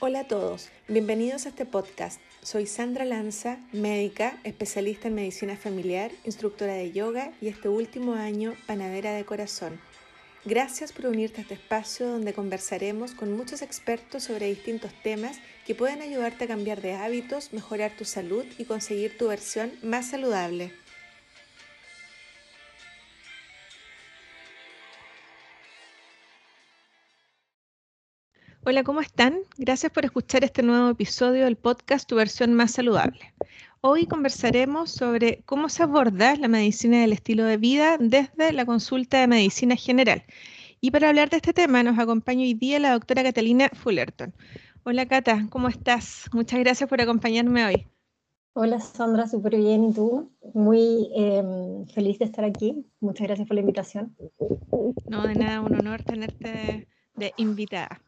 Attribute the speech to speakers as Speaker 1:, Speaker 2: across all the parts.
Speaker 1: Hola a todos, bienvenidos a este podcast. Soy Sandra Lanza, médica, especialista en medicina familiar, instructora de yoga y este último año panadera de corazón. Gracias por unirte a este espacio donde conversaremos con muchos expertos sobre distintos temas que pueden ayudarte a cambiar de hábitos, mejorar tu salud y conseguir tu versión más saludable. Hola, ¿cómo están? Gracias por escuchar este nuevo episodio del podcast Tu versión más saludable. Hoy conversaremos sobre cómo se aborda la medicina del estilo de vida desde la consulta de medicina general. Y para hablar de este tema nos acompaña hoy día la doctora Catalina Fullerton. Hola Cata, ¿cómo estás? Muchas gracias por acompañarme hoy.
Speaker 2: Hola Sandra, súper bien. ¿Y tú? Muy em, feliz de estar aquí. Muchas gracias por la invitación.
Speaker 1: No, de nada, un honor tenerte de invitada.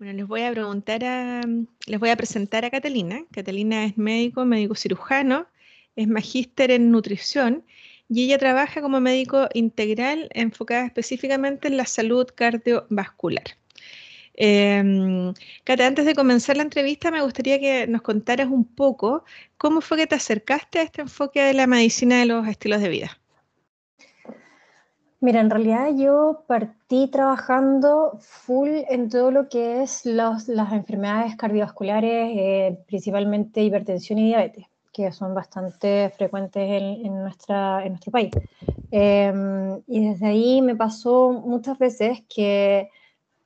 Speaker 1: Bueno, les voy a preguntar a, les voy a presentar a Catalina. Catalina es médico, médico cirujano, es magíster en nutrición y ella trabaja como médico integral enfocada específicamente en la salud cardiovascular. Eh, Cata, antes de comenzar la entrevista, me gustaría que nos contaras un poco cómo fue que te acercaste a este enfoque de la medicina de los estilos de vida.
Speaker 2: Mira, en realidad yo partí trabajando full en todo lo que es las enfermedades cardiovasculares, eh, principalmente hipertensión y diabetes, que son bastante frecuentes en, nuestra, en nuestro país. Em, y desde ahí me pasó muchas veces que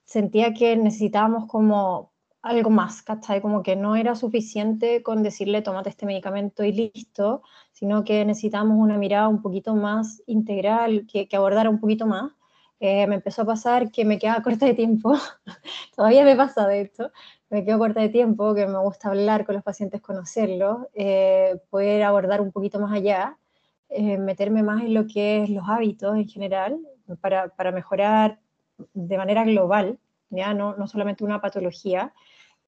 Speaker 2: sentía que necesitábamos como algo más, ¿cachai? Como que no era suficiente con decirle tómate este medicamento y listo, sino que necesitamos una mirada un poquito más integral, que, que abordara un poquito más. Eh, me empezó a pasar que me quedaba corta de tiempo, todavía me pasa de hecho, me quedo corta de tiempo, que me gusta hablar con los pacientes, conocerlos, eh, poder abordar un poquito más allá, eh, meterme más en lo que es los hábitos en general, para, para mejorar de manera global, ya no, no solamente una patología,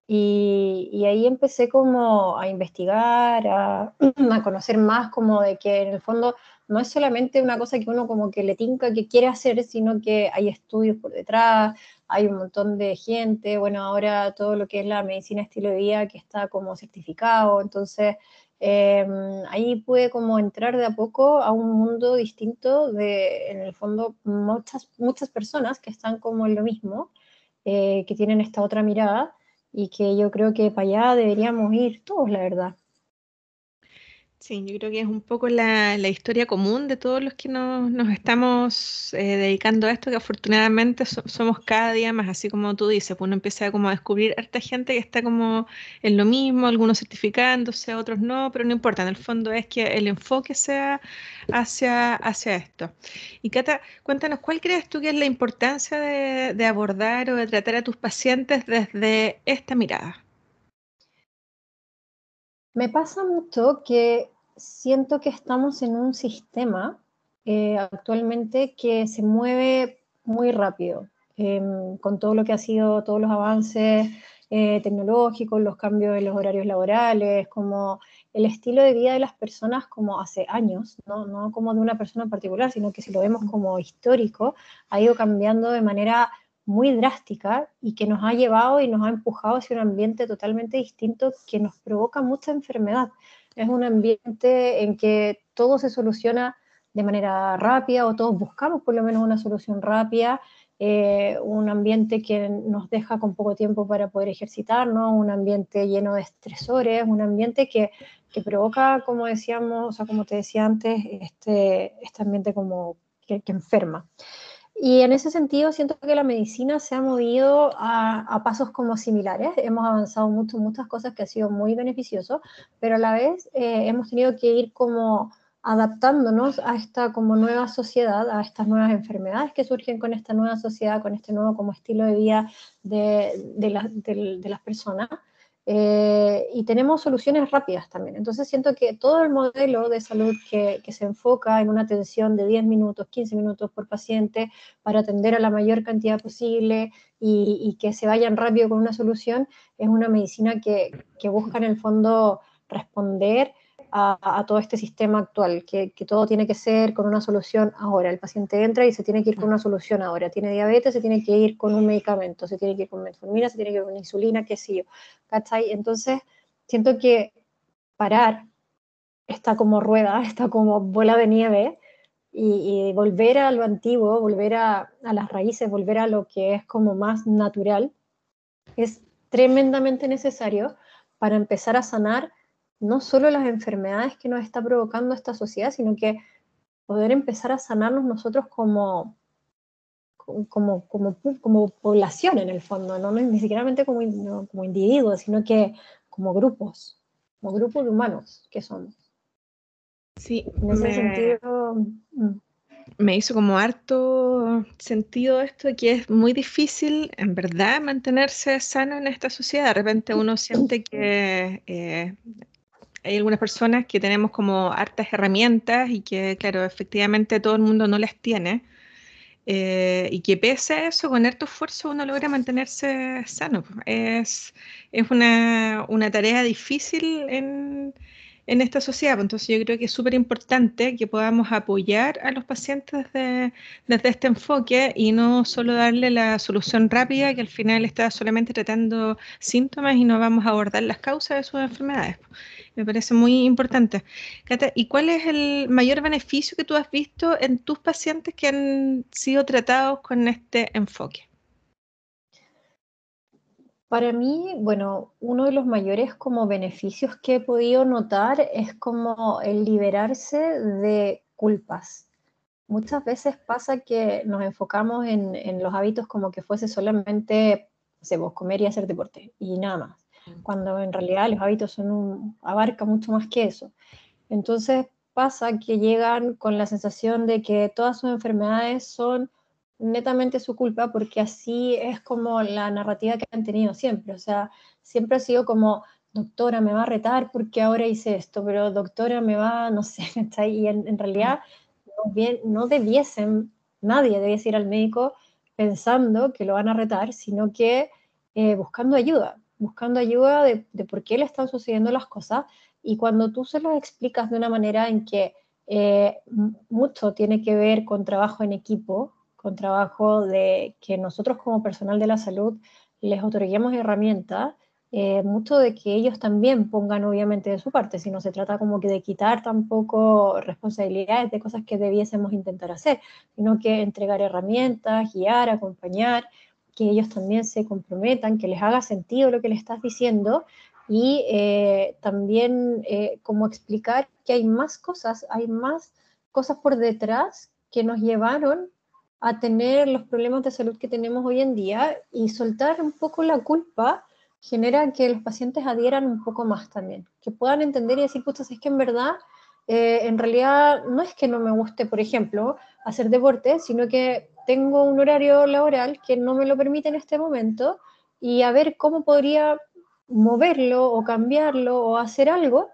Speaker 2: y, ahí empecé como a investigar, a, a, conocer más como de que en el fondo no es solamente una cosa que uno como que le tinca que quiere hacer, sino que hay estudios por detrás, hay un montón de gente, bueno, ahora todo lo que es la medicina estilo de vida que está como certificado, entonces em, ahí pude como entrar de a poco a un mundo distinto de, en el fondo, muchas, muchas personas que están como en lo mismo, eh, que tienen esta otra mirada y que yo creo que para allá deberíamos ir todos, la verdad.
Speaker 1: Sí, yo creo que es un poco la, historia común de todos los que nos, estamos eh, dedicando a esto, que afortunadamente somos cada día más, así como tú dices, pues uno empieza como a descubrir harta gente que está como en lo mismo, algunos certificándose, otros no, pero no importa, en el fondo es que el enfoque sea hacia, hacia esto. Y Cata, cuéntanos, ¿cuál crees tú que es la importancia de, de abordar o de tratar a tus pacientes desde esta mirada?
Speaker 2: Me pasa mucho que siento que estamos en un sistema eh, actualmente que se mueve muy rápido, em, con todo lo que ha sido, todos los avances eh, tecnológicos, los cambios en los horarios laborales, como el estilo de vida de las personas como hace años, ¿no? no como de una persona en particular, sino que si lo vemos como histórico, ha ido cambiando de manera muy drástica y que nos ha llevado y nos ha empujado hacia un ambiente totalmente distinto que nos provoca mucha enfermedad. Es un ambiente en que todo se soluciona de manera rápida o todos buscamos por lo menos una solución rápida, eh, un ambiente que nos deja con poco tiempo para poder ejercitarnos, un ambiente lleno de estresores, un ambiente que, que provoca, como decíamos, o sea, como te decía antes, este, este ambiente como que, que enferma. Y en ese sentido siento que la medicina se ha movido a, pasos como similares. Hemos avanzado mucho, muchas cosas que han sido muy beneficiosos, pero a la vez eh, hemos tenido que ir como adaptándonos a esta como nueva sociedad, a estas nuevas enfermedades que surgen con esta nueva sociedad, con este nuevo como estilo de vida de, de, de las personas. Eh, y tenemos soluciones rápidas también. Entonces siento que todo el modelo de salud que, que, se enfoca en una atención de 10 minutos, 15 minutos por paciente para atender a la mayor cantidad posible y, y que se vayan rápido con una solución, es una medicina que, que, busca en el fondo responder a, todo este sistema actual, que, todo tiene que ser con una solución ahora. El paciente entra y se tiene que ir con una solución ahora. Tiene diabetes, se tiene que ir con un medicamento, se tiene que ir con metformina, se tiene que ir con insulina, qué sé yo. ¿Cachai? Entonces, siento que parar está como rueda, está como bola de nieve y, volver a lo antiguo, volver a, a, las raíces, volver a lo que es como más natural, es tremendamente necesario para empezar a sanar no solo las enfermedades que nos está provocando esta sociedad, sino que poder empezar a sanarnos nosotros como, como, como, como población en el fondo, no, ni siquiera como, como individuos, sino que como grupos, como grupos de humanos que somos.
Speaker 1: Sí, en ese sentido. Mm. Me hizo como harto sentido esto, que es muy difícil, en verdad, mantenerse sano en esta sociedad. De repente uno siente que eh, hay algunas personas que tenemos como hartas herramientas y que, claro, efectivamente todo el mundo no las tiene. Eh, y que pese a eso, con harto esfuerzo uno logra mantenerse sano. Es, es una, una tarea difícil en, en esta sociedad. Pues, entonces yo creo que es súper importante que podamos apoyar a los pacientes desde, este enfoque y no solo darle la solución rápida que al final está solamente tratando síntomas y no vamos a abordar las causas de sus enfermedades. Pues. Me parece muy importante. Cata, ¿y cuál es el mayor beneficio que tú has visto en tus pacientes que han sido tratados con este enfoque?
Speaker 2: Para mí, bueno, uno de los mayores como beneficios que he podido notar es como el liberarse de culpas. Muchas veces pasa que nos enfocamos en, los hábitos como que fuese solamente, no comer y hacer deporte y nada más, mm. cuando en realidad los hábitos son un, abarca mucho más que eso. Entonces pasa que llegan con la sensación de que todas sus enfermedades son netamente su culpa porque así es como la narrativa que han tenido siempre. O sea, siempre ha sido como, doctora, me va a retar porque ahora hice esto, pero doctora, me va, no sé, está Y en, realidad no, bien, no debiesen, nadie debiese ir al médico pensando que lo van a retar, sino que eh, buscando ayuda, buscando ayuda de, de, por qué le están sucediendo las cosas. Y cuando tú se lo explicas de una manera en que eh, mucho tiene que ver con trabajo en equipo, con trabajo de que nosotros como personal de la salud les otorguemos herramientas, eh, mucho de que ellos también pongan obviamente de su parte, si no se trata como que de quitar tampoco responsabilidades de cosas que debiésemos intentar hacer, sino que entregar herramientas, guiar, acompañar, que ellos también se comprometan, que les haga sentido lo que les estás diciendo y eh, también eh, como explicar que hay más cosas, hay más cosas por detrás que nos llevaron a tener los problemas de salud que tenemos hoy en día y soltar un poco la culpa genera que los pacientes adhieran un poco más también, que puedan entender y decir, pucha, es que en verdad, eh, en realidad no es que no me guste, por ejemplo, hacer deporte, sino que tengo un horario laboral que no me lo permite en este momento y a ver cómo podría moverlo o cambiarlo o hacer algo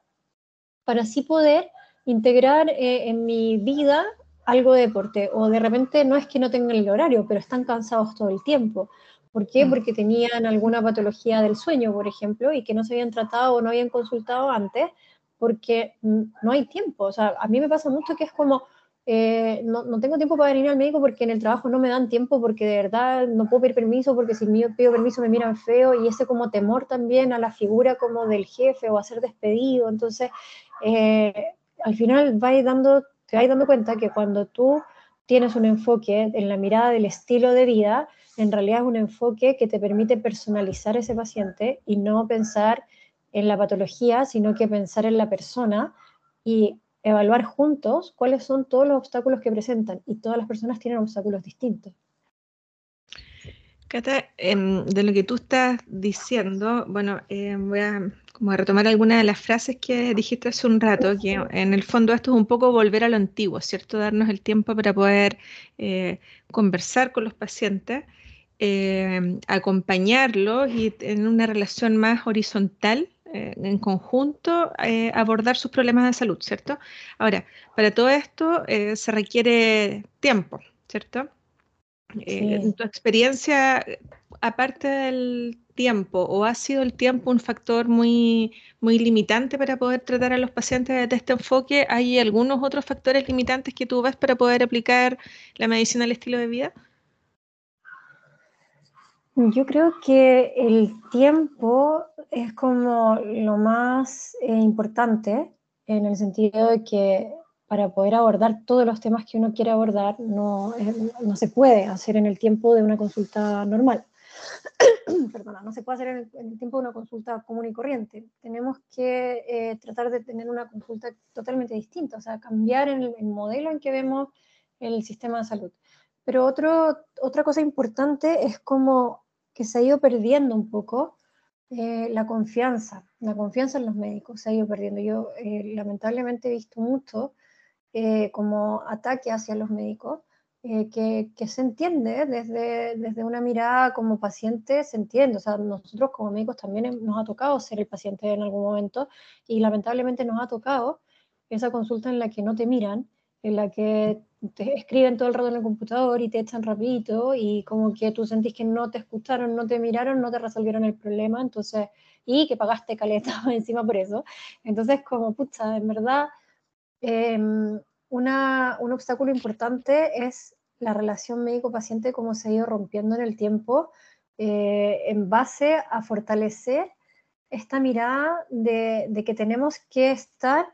Speaker 2: para así poder integrar eh, en mi vida algo de deporte, o de repente no es que no tengan el horario, pero están cansados todo el tiempo. ¿Por qué? Mm. Porque tenían alguna patología del sueño, por ejemplo, y que no se habían tratado o no habían consultado antes, porque no hay tiempo. O sea, a mí me pasa mucho que es como, eh, no, no, tengo tiempo para venir al médico porque en el trabajo no me dan tiempo, porque de verdad no puedo pedir permiso, porque si pido permiso me miran feo, y ese como temor también a la figura como del jefe o a ser despedido. Entonces, eh, al final va dando te vas dando cuenta que cuando tú tienes un enfoque en la mirada del estilo de vida, en realidad es un enfoque que te permite personalizar ese paciente y no pensar en la patología, sino que pensar en la persona y evaluar juntos cuáles son todos los obstáculos que presentan. Y todas las personas tienen obstáculos distintos.
Speaker 1: Cata, em, de lo que tú estás diciendo, bueno, em, voy a, como retomar algunas de las frases que dijiste hace un rato, que en el fondo esto es un poco volver a lo antiguo, ¿cierto? Darnos el tiempo para poder eh, conversar con los pacientes, em, acompañarlos y en una relación más horizontal eh, en conjunto eh, abordar sus problemas de salud, ¿cierto? Ahora, para todo esto se requiere tiempo, ¿cierto? En tu experiencia, aparte del, tiempo o ha sido el tiempo un factor muy, muy limitante para poder tratar a los pacientes desde este enfoque? ¿Hay algunos otros factores limitantes que tú ves para poder aplicar la medicina al estilo de vida?
Speaker 2: Yo creo que el tiempo es como lo más eh, importante en el sentido de que para poder abordar todos los temas que uno quiere abordar no, eh, no se puede hacer en el tiempo de una consulta normal. Perdona, no se puede hacer en el, tiempo de una consulta común y corriente. Tenemos que eh, tratar de tener una consulta totalmente distinta, o sea, cambiar el, el modelo en que vemos el sistema de salud. Pero otro, otra cosa importante es como que se ha ido perdiendo un poco eh, la confianza, la confianza en los médicos se ha ido perdiendo. Yo lamentablemente he visto mucho eh, como ataque hacia los médicos, eh, que, que, se entiende desde, desde una mirada como paciente, se entiende. O sea, nosotros como médicos también nos ha tocado ser el paciente en algún momento y lamentablemente nos ha tocado esa consulta en la que no te miran, en la que te escriben todo el rato en el computador y te echan rapidito y como que tú sentís que no te escucharon, no te miraron, no te resolvieron el problema, entonces, y que pagaste caleta encima por eso. Entonces, como, pucha, en verdad, Em, una, un obstáculo importante es la relación médico-paciente, cómo se ha ido rompiendo en el tiempo, eh, en base a fortalecer esta mirada de, de, que tenemos que estar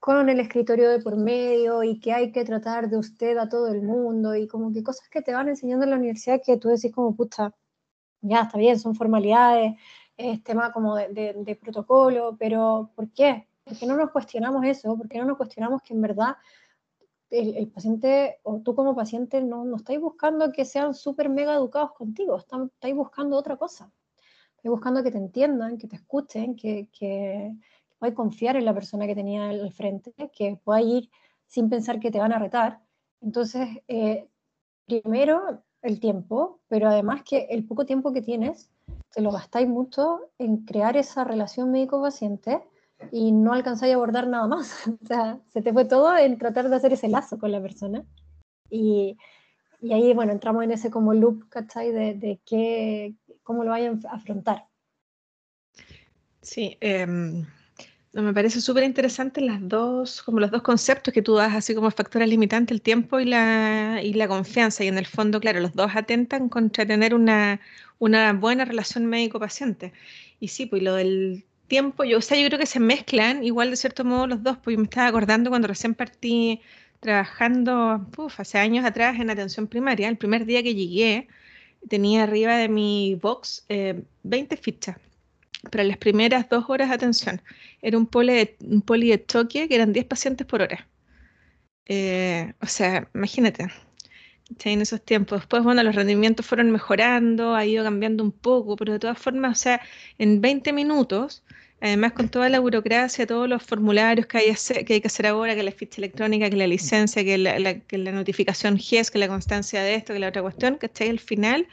Speaker 2: con el escritorio de por medio y que hay que tratar de usted a todo el mundo y como que cosas que te van enseñando en la universidad que tú decís como, pucha, ya está bien, son formalidades, es tema como de, de, de protocolo, pero ¿por qué? ¿Por qué no nos cuestionamos eso? ¿Por qué no nos cuestionamos que en verdad el, paciente o tú como paciente no, no estáis buscando que sean súper mega educados contigo, estáis buscando otra cosa. Estáis buscando que te entiendan, que te escuchen, que, que, podáis confiar en la persona que tenía al frente, que pueda ir sin pensar que te van a retar. Entonces, eh, primero el tiempo, pero además que el poco tiempo que tienes, te lo gastáis mucho en crear esa relación médico-paciente y no alcanzáis a abordar nada más. o sea, se te fue todo en tratar de hacer ese lazo con la persona. Y, y ahí, bueno, entramos en ese como loop, ¿cachai? De, de qué, cómo lo vayan a afrontar.
Speaker 1: Sí, eh, me parece súper interesante las dos, como los dos conceptos que tú das, así como factores limitantes, el tiempo y la, y la confianza. Y en el fondo, claro, los dos atentan contra tener una, una buena relación médico-paciente. Y sí, pues lo del tiempo, yo, o sea, yo creo que se mezclan igual de cierto modo los dos, porque me estaba acordando cuando recién partí trabajando, hace años atrás en atención primaria, el primer día que llegué, tenía arriba de mi box 20 eh, fichas para las primeras dos horas de atención. Era un poli de, un poli de choque que eran 10 pacientes por hora. Eh, o sea, imagínate, en esos tiempos. Después, bueno, los rendimientos fueron mejorando, ha ido cambiando un poco, pero de todas formas, o sea, en 20 minutos, además con toda la burocracia, todos los formularios que hay, que, hay que hacer ahora, que la ficha electrónica, que la licencia, que la, la notificación GES, que la constancia de esto, que la otra cuestión, ahí al final,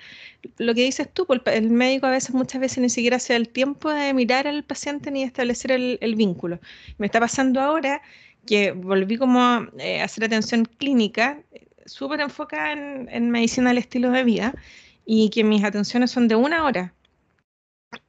Speaker 1: lo que dices tú, pues, el médico a veces, muchas veces ni siquiera se da el tiempo de mirar al paciente ni de establecer el, el vínculo. Me está pasando ahora que volví como eh, a hacer atención clínica, súper enfocada en, medicina del estilo de vida y que mis atenciones son de una hora.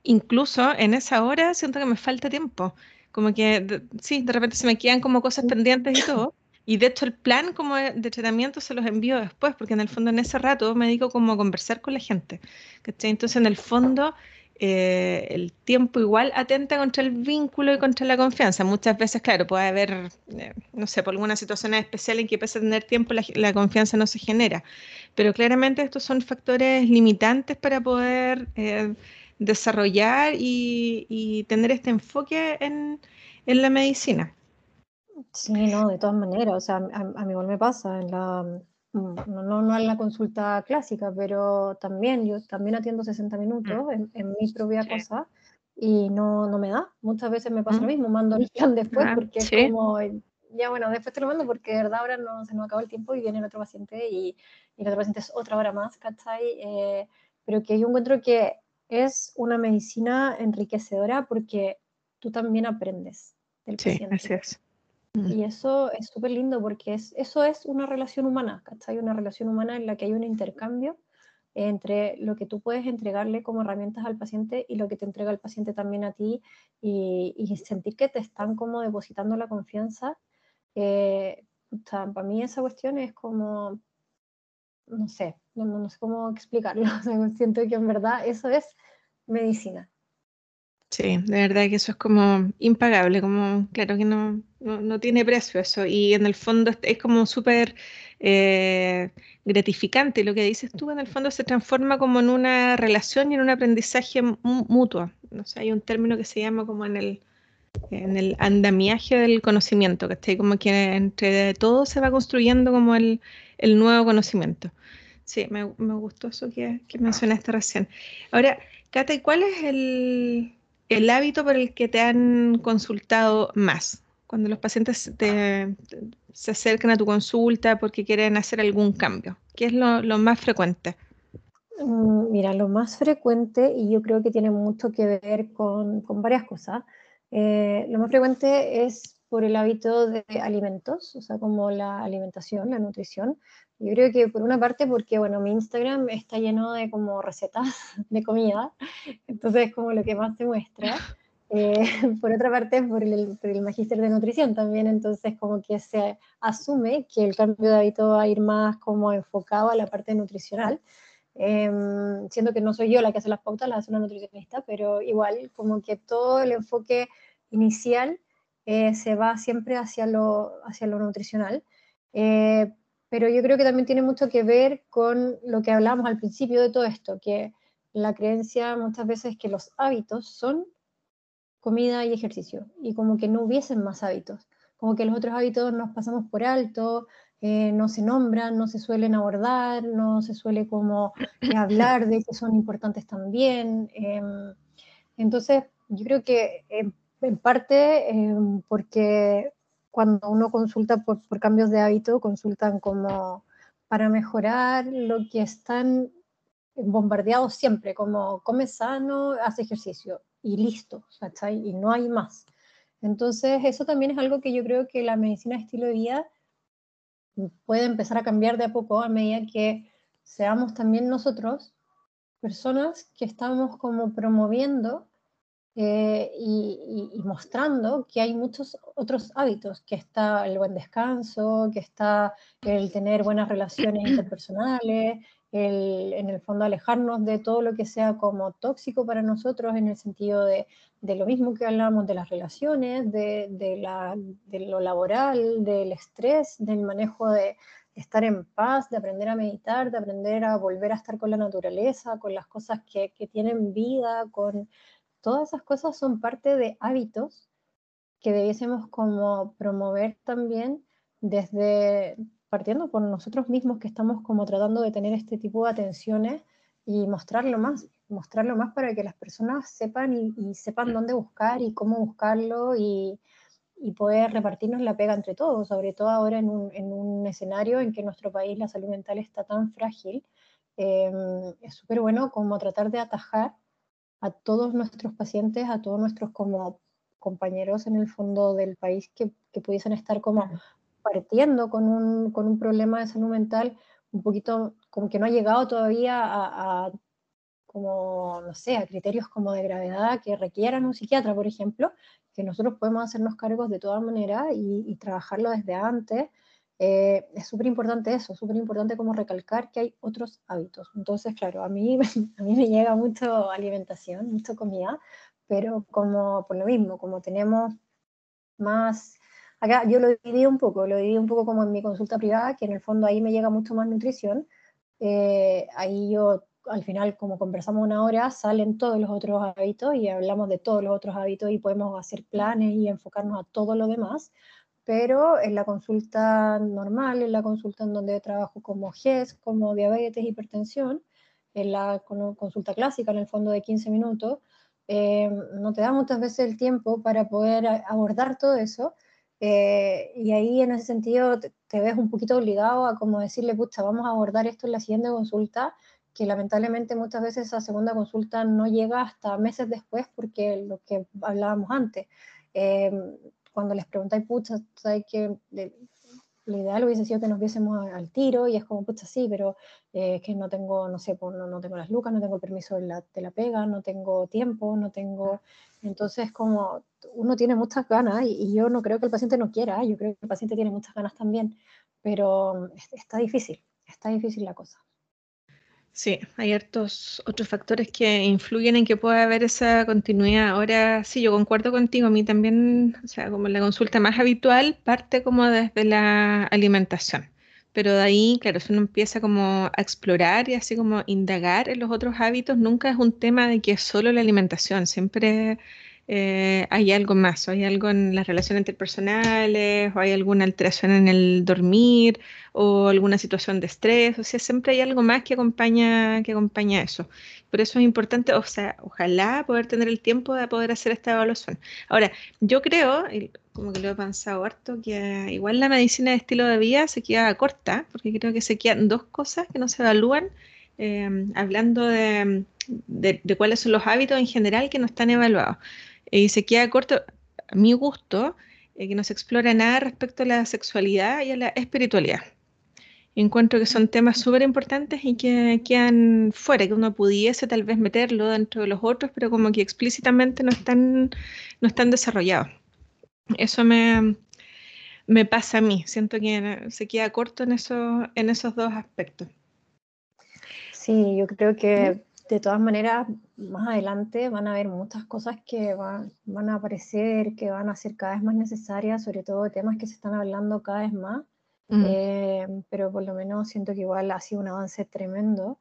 Speaker 1: Incluso en esa hora siento que me falta tiempo. Como que, sí, de repente se me quedan como cosas pendientes y todo. Y de hecho el plan como de, tratamiento se los envío después, porque en el fondo en ese rato me dedico como a conversar con la gente. Entonces en el fondo eh, el tiempo igual atenta contra el vínculo y contra la confianza. Muchas veces, claro, puede haber, eh, no sé, por alguna situación especial en que pese a tener tiempo la, confianza no se genera. Pero claramente estos son factores limitantes para poder eh, desarrollar y, tener este enfoque en, la medicina.
Speaker 2: Sí, no, de todas maneras, o sea, a, a mí igual me pasa en la no, no, no en la consulta clásica, pero también yo también atiendo 60 minutos mm. en, mi propia cosa y no, no me da. Muchas veces me pasa lo mm. mismo, mando el plan después ah, porque es como, ya bueno, después te lo mando porque de verdad ahora no, se nos acaba el tiempo y viene el otro paciente y, y el otro paciente es otra hora más, ¿cachai? Eh, pero que yo encuentro que es una medicina enriquecedora porque tú también aprendes del paciente.
Speaker 1: Sí, así es.
Speaker 2: Y eso es súper lindo porque es, eso es una relación humana, ¿cachai? Una relación humana en la que hay un intercambio entre lo que tú puedes entregarle como herramientas al paciente y lo que te entrega el paciente también a ti y, sentir que te están como depositando la confianza. Eh, para mí esa cuestión es como, no sé, no, no sé cómo explicarlo. siento que en verdad eso es medicina.
Speaker 1: Sí, de verdad que eso es como impagable, como claro que no, no, tiene precio eso y en el fondo es, como súper eh, gratificante lo que dices tú, en el fondo se transforma como en una relación y en un aprendizaje mutuo. No sé, hay un término que se llama como en el, en el andamiaje del conocimiento, que está como que entre todo se va construyendo como el, el nuevo conocimiento. Sí, me, me gustó eso que, que mencionaste recién. Ahora, Kate, ¿cuál es el, el hábito por el que te han consultado más? Cuando los pacientes se acercan a tu consulta porque quieren hacer algún cambio. ¿Qué es lo, más frecuente?
Speaker 2: Mm, mira, lo más frecuente, y yo creo que tiene mucho que ver con, varias cosas, eh, lo más frecuente es por el hábito de alimentos, o sea, como la alimentación, la nutrición. Yo creo que por una parte porque, bueno, mi Instagram está lleno de como recetas de comida, entonces es como lo que más te muestra. Eh, por otra parte, por el, por el magíster de nutrición también, entonces como que se asume que el cambio de hábito va a ir más como enfocado a la parte nutricional, em, siendo que no soy yo la que hace las pautas, las hace una nutricionista, pero igual como que todo el enfoque inicial eh, se va siempre hacia lo, hacia lo nutricional. Eh, pero yo creo que también tiene mucho que ver con lo que hablábamos al principio de todo esto, que la creencia muchas veces es que los hábitos son comida y ejercicio, y como que no hubiesen más hábitos, como que los otros hábitos nos pasamos por alto, eh, no se nombran, no se suelen abordar, no se suele como hablar de que son importantes también. Em, entonces, yo creo que en parte em, porque cuando uno consulta por, cambios de hábito, consultan como para mejorar lo que están bombardeados siempre, como come sano, hace ejercicio y listo, ¿cachai? Y no hay más. Entonces, eso también es algo que yo creo que la medicina de estilo de vida puede empezar a cambiar de a poco a medida que seamos también nosotros personas que estamos como promoviendo eh, y, mostrando que hay muchos otros hábitos, que está el buen descanso, que está el tener buenas relaciones interpersonales, el, en el fondo alejarnos de todo lo que sea como tóxico para nosotros en el sentido de, de lo mismo que hablamos de las relaciones, de, de, la, de lo laboral, del estrés, del manejo de estar en paz, de aprender a meditar, de aprender a volver a estar con la naturaleza, con las cosas que, que tienen vida, con todas esas cosas son parte de hábitos que debiésemos como promover también desde partiendo por nosotros mismos que estamos como tratando de tener este tipo de atenciones y mostrarlo más, mostrarlo más para que las personas sepan y, sepan dónde buscar y cómo buscarlo y, poder repartirnos la pega entre todos, sobre todo ahora en un, escenario en que nuestro país la salud mental está tan frágil. Em, es súper bueno como tratar de atajar a todos nuestros pacientes, a todos nuestros como compañeros en el fondo del país que, que pudiesen estar como partiendo con un, con un, problema de salud mental un poquito como que no ha llegado todavía a, como, no sé, a criterios como de gravedad que requieran un psiquiatra, por ejemplo, que nosotros podemos hacernos cargos de todas maneras y, y trabajarlo desde antes eh, es súper importante eso, súper importante como recalcar que hay otros hábitos. Entonces, claro, a mí, a mí me llega mucho alimentación, mucha comida, pero como por lo mismo, como tenemos más, acá yo lo dividí un poco, lo dividí un poco como en mi consulta privada, que en el fondo ahí me llega mucho más nutrición. Eh, ahí yo al final, como conversamos una hora, salen todos los otros hábitos y hablamos de todos los otros hábitos y podemos hacer planes y enfocarnos a todo lo demás pero en la consulta normal, en la consulta en donde trabajo como GES, como diabetes, hipertensión, en la consulta clásica, en el fondo de 15 minutos, eh, no te da muchas veces el tiempo para poder abordar todo eso. Eh, y ahí en ese sentido te, ves un poquito obligado a como decirle, pucha, vamos a abordar esto en la siguiente consulta, que lamentablemente muchas veces esa segunda consulta no llega hasta meses después porque lo que hablábamos antes. Eh, cuando les preguntáis, pucha, ¿sabes que lo ideal hubiese sido que nos viésemos al tiro y es como, pucha, sí, pero eh, es que no tengo, no sé, pues, no, no, tengo las lucas, no tengo el permiso de la, pega, no tengo tiempo, no tengo... Entonces, como uno tiene muchas ganas y, y, yo no creo que el paciente no quiera, yo creo que el paciente tiene muchas ganas también, pero está difícil, está difícil la cosa.
Speaker 1: Sí, hay otros otros factores que influyen en que pueda haber esa continuidad. Ahora sí, yo concuerdo contigo, a mí también, o sea, como la consulta más habitual parte como desde la alimentación, pero de ahí, claro, si uno empieza como a explorar y así como indagar en los otros hábitos, nunca es un tema de que es solo la alimentación, siempre eh, hay algo más, o hay algo en las relaciones interpersonales, o hay alguna alteración en el dormir, o alguna situación de estrés, o sea, siempre hay algo más que acompaña, que acompaña eso. Por eso es importante, o sea, ojalá poder tener el tiempo de poder hacer esta evaluación. Ahora, yo creo, como que lo he pensado harto, que igual la medicina de estilo de vida se queda corta, porque creo que se quedan dos cosas que no se evalúan, eh, hablando de, de cuáles son los hábitos en general que no están evaluados y se queda corto, a mi gusto, eh, que no se explora nada respecto a la sexualidad y a la espiritualidad. encuentro que son temas súper importantes y que quedan fuera, que uno pudiese tal vez meterlo dentro de los otros, pero como que explícitamente no están, no están desarrollados. Eso me, me pasa a mí, siento que se queda corto en, eso, en esos dos aspectos.
Speaker 2: Sí, yo creo que de todas maneras, más adelante van a haber muchas cosas que van, van, a aparecer, que van a ser cada vez más necesarias, sobre todo temas que se están hablando cada vez más. Eh, pero por lo menos siento que igual ha sido un avance tremendo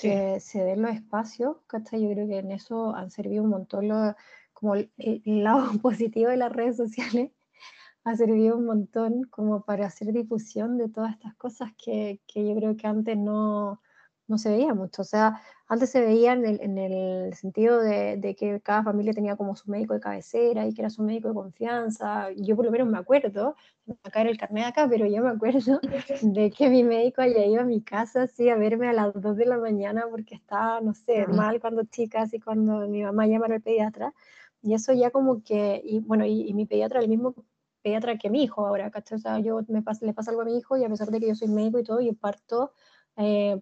Speaker 2: que se den los espacios, ¿cachai? Yo creo que en eso han servido un montón, lo, como el, el, lado positivo de las redes sociales, ha servido un montón como para hacer difusión de todas estas cosas que, que yo creo que antes no, no se veía mucho. O sea, antes se veía en el, en el sentido de, de, que cada familia tenía como su médico de cabecera y que era su médico de confianza. Yo por lo menos me acuerdo, me va a caer el carnet acá, pero yo me acuerdo de que mi médico haya ido a mi casa así a verme a las 2 de la mañana porque estaba, no sé, mal cuando chica, así cuando mi mamá llamara al pediatra. Y eso ya como que, y bueno, y, mi pediatra, el mismo pediatra que mi hijo ahora, ¿cachai? O sea, yo me le pasa algo a mi hijo y a pesar de que yo soy médico y todo, yo parto eh,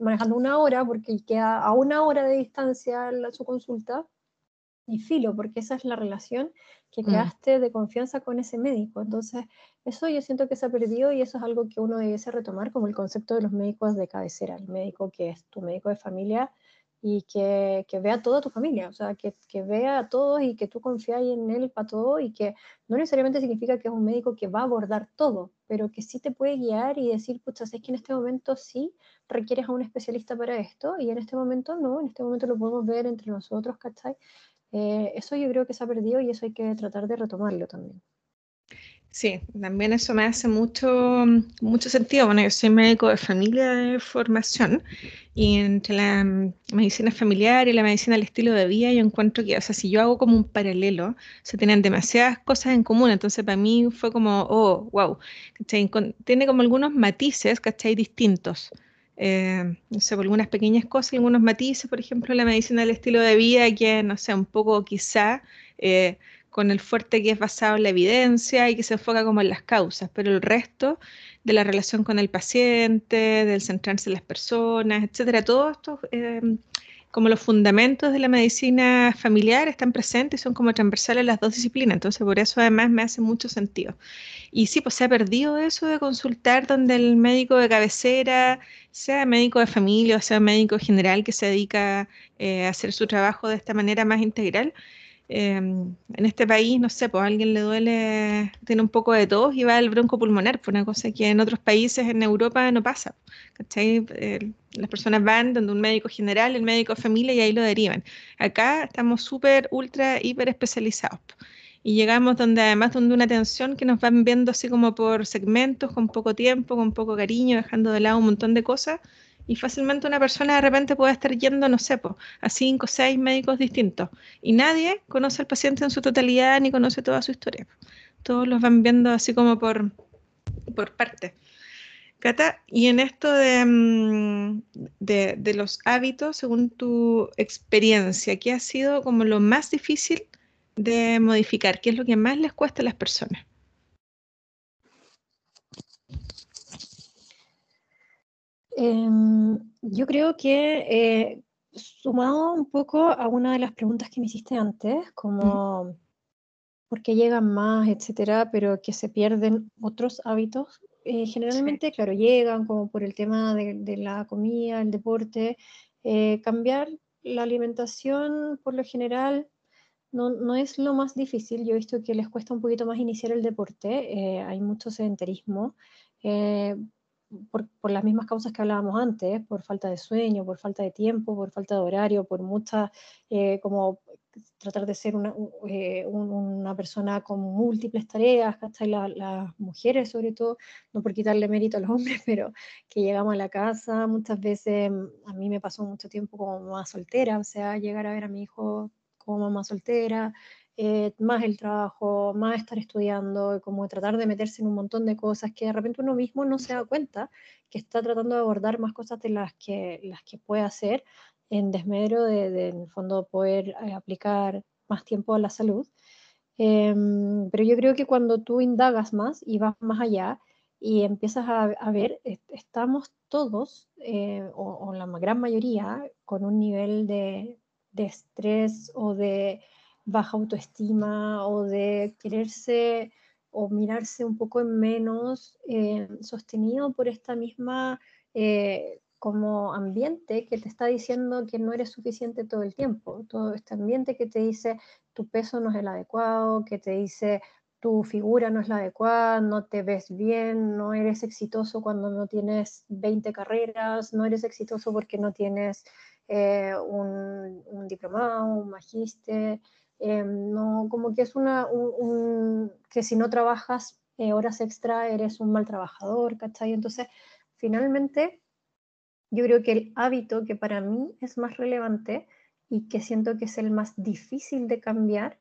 Speaker 2: manejando una hora, porque queda a una hora de distancia la, su consulta, y filo, porque esa es la relación que mm. creaste de confianza con ese médico. Entonces, eso yo siento que se ha perdido y eso es algo que uno debiese retomar como el concepto de los médicos de cabecera, el médico que es tu médico de familia y que, que, vea toda tu familia, o sea, que, que, vea a todos y que tú confías en él para todo y que no necesariamente significa que es un médico que va a abordar todo, pero que sí te puede guiar y decir, pucha, es que en este momento sí requieres a un especialista para esto y en este momento no, en este momento lo podemos ver entre nosotros, ¿cachai? Eh, eso yo creo que se ha perdido y eso hay que tratar de retomarlo también.
Speaker 1: Sí, también eso me hace mucho, mucho sentido. Bueno, yo soy médico de familia de formación y entre la mm, medicina familiar y la medicina del estilo de vida yo encuentro que, o sea, si yo hago como un paralelo, se tienen demasiadas cosas en común. Entonces para mí fue como, oh, wow, tiene como algunos matices, ¿cachai? Distintos. Eh, no sé, por algunas pequeñas cosas, algunos matices, por ejemplo, la medicina del estilo de vida, que no sé, un poco quizá... Eh, con el fuerte que es basado en la evidencia y que se enfoca como en las causas, pero el resto de la relación con el paciente, del centrarse en las personas, etcétera, todo esto, em, como los fundamentos de la medicina familiar están presentes y son como transversales las dos disciplinas, entonces por eso además me hace mucho sentido. Y sí, pues se ha perdido eso de consultar donde el médico de cabecera, sea médico de familia o sea médico general que se dedica eh, a hacer su trabajo de esta manera más integral, Em, en este país, no sé, pues a alguien le duele, tiene un poco de tos y va al bronco pulmonar, pues una cosa que en otros países en Europa no pasa. las personas van donde un médico general, el médico familia y ahí lo derivan. Acá estamos súper, ultra, hiper especializados. Y llegamos donde además donde una atención que nos van viendo así como por segmentos, con poco tiempo, con poco cariño, dejando de lado un montón de cosas y fácilmente una persona de repente puede estar yendo, no sé, a cinco o seis médicos distintos y nadie conoce al paciente en su totalidad ni conoce toda su historia. Todos los van viendo así como por, por parte. Cata, y en esto de, mm, de, de, los hábitos, según tu experiencia, ¿qué ha sido como lo más difícil de modificar? ¿Qué es lo que más les cuesta a las personas?
Speaker 2: Em, yo creo que eh, sumado un poco a una de las preguntas que me hiciste antes, como por qué llegan más, etcétera, pero que se pierden otros hábitos, eh, generalmente, claro, llegan como por el tema de, la comida, el deporte, eh, cambiar la alimentación por lo general no, no, es lo más difícil. Yo he visto que les cuesta un poquito más iniciar el deporte, hay mucho sedentarismo por, por, las mismas causas que hablábamos antes, por falta de sueño, por falta de tiempo, por falta de horario, por mucha, eh, como tratar de ser una, eh, una, persona con múltiples tareas, ¿cachai? las mujeres sobre todo, no por quitarle mérito a los hombres, pero que llegamos a la casa, muchas veces a mí me pasó mucho tiempo como mamá soltera, o sea, llegar a ver a mi hijo como mamá soltera, eh, más el trabajo, más estar estudiando, como tratar de meterse en un montón de cosas que de repente uno mismo no se da cuenta que está tratando de abordar más cosas de las que, las que puede hacer en desmedro de, en el fondo, poder eh, aplicar más tiempo a la salud. Em, pero yo creo que cuando tú indagas más y vas más allá y empiezas a, ver, estamos todos, eh, o, o, la gran mayoría, con un nivel de, de estrés o de baja autoestima o de quererse o mirarse un poco en menos, eh, sostenido por esta misma eh, como ambiente que te está diciendo que no eres suficiente todo el tiempo, todo este ambiente que te dice tu peso no es el adecuado, que te dice tu figura no es la adecuada, no te ves bien, no eres exitoso cuando no tienes 20 carreras, no eres exitoso porque no tienes eh, un, un diplomado, un magíster, Em, no, como que es una, un, que si no trabajas eh, horas extra eres un mal trabajador, ¿cachai? Entonces, finalmente, yo creo que el hábito que para mí es más relevante y que siento que es el más difícil de cambiar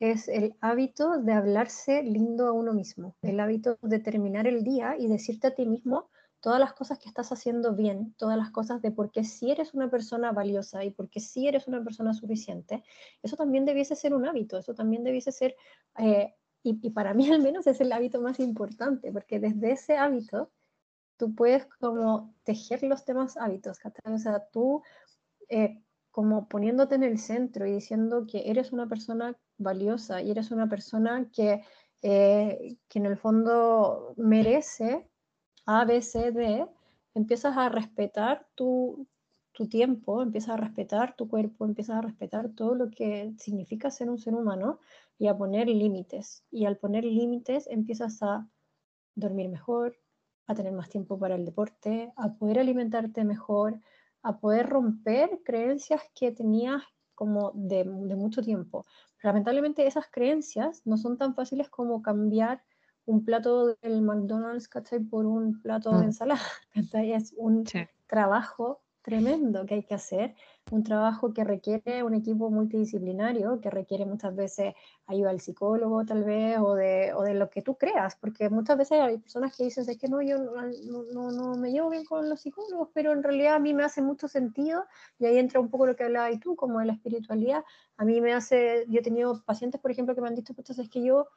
Speaker 2: es el hábito de hablarse lindo a uno mismo, el hábito de terminar el día y decirte a ti mismo, todas las cosas que estás haciendo bien, todas las cosas de por qué si eres una persona valiosa y por qué si eres una persona suficiente, eso también debiese ser un hábito, eso también debiese ser, eh, y, para mí al menos es el hábito más importante, porque desde ese hábito tú puedes como tejer los demás hábitos, o sea, tú eh, como poniéndote en el centro y diciendo que eres una persona valiosa y eres una persona que, eh, que en el fondo merece a, B, C, D, empiezas a respetar tu, tu tiempo, empiezas a respetar tu cuerpo, empiezas a respetar todo lo que significa ser un ser humano y a poner límites. Y al poner límites empiezas a dormir mejor, a tener más tiempo para el deporte, a poder alimentarte mejor, a poder romper creencias que tenías como de, de mucho tiempo. Lamentablemente esas creencias no son tan fáciles como cambiar un plato del McDonald's, ¿cachai? Por un plato de mm. ensalada, ¿cachai? Es un trabajo tremendo que hay que hacer, un trabajo que requiere un equipo multidisciplinario, que requiere muchas veces ayuda al psicólogo tal vez, o de, o de lo que tú creas, porque muchas veces hay personas que dicen, es que no, yo no, no, no, me llevo bien con los psicólogos, pero en realidad a mí me hace mucho sentido, y ahí entra un poco lo que hablabas tú, como de la espiritualidad, a mí me hace, yo he tenido pacientes, por ejemplo, que me han dicho, pues es que yo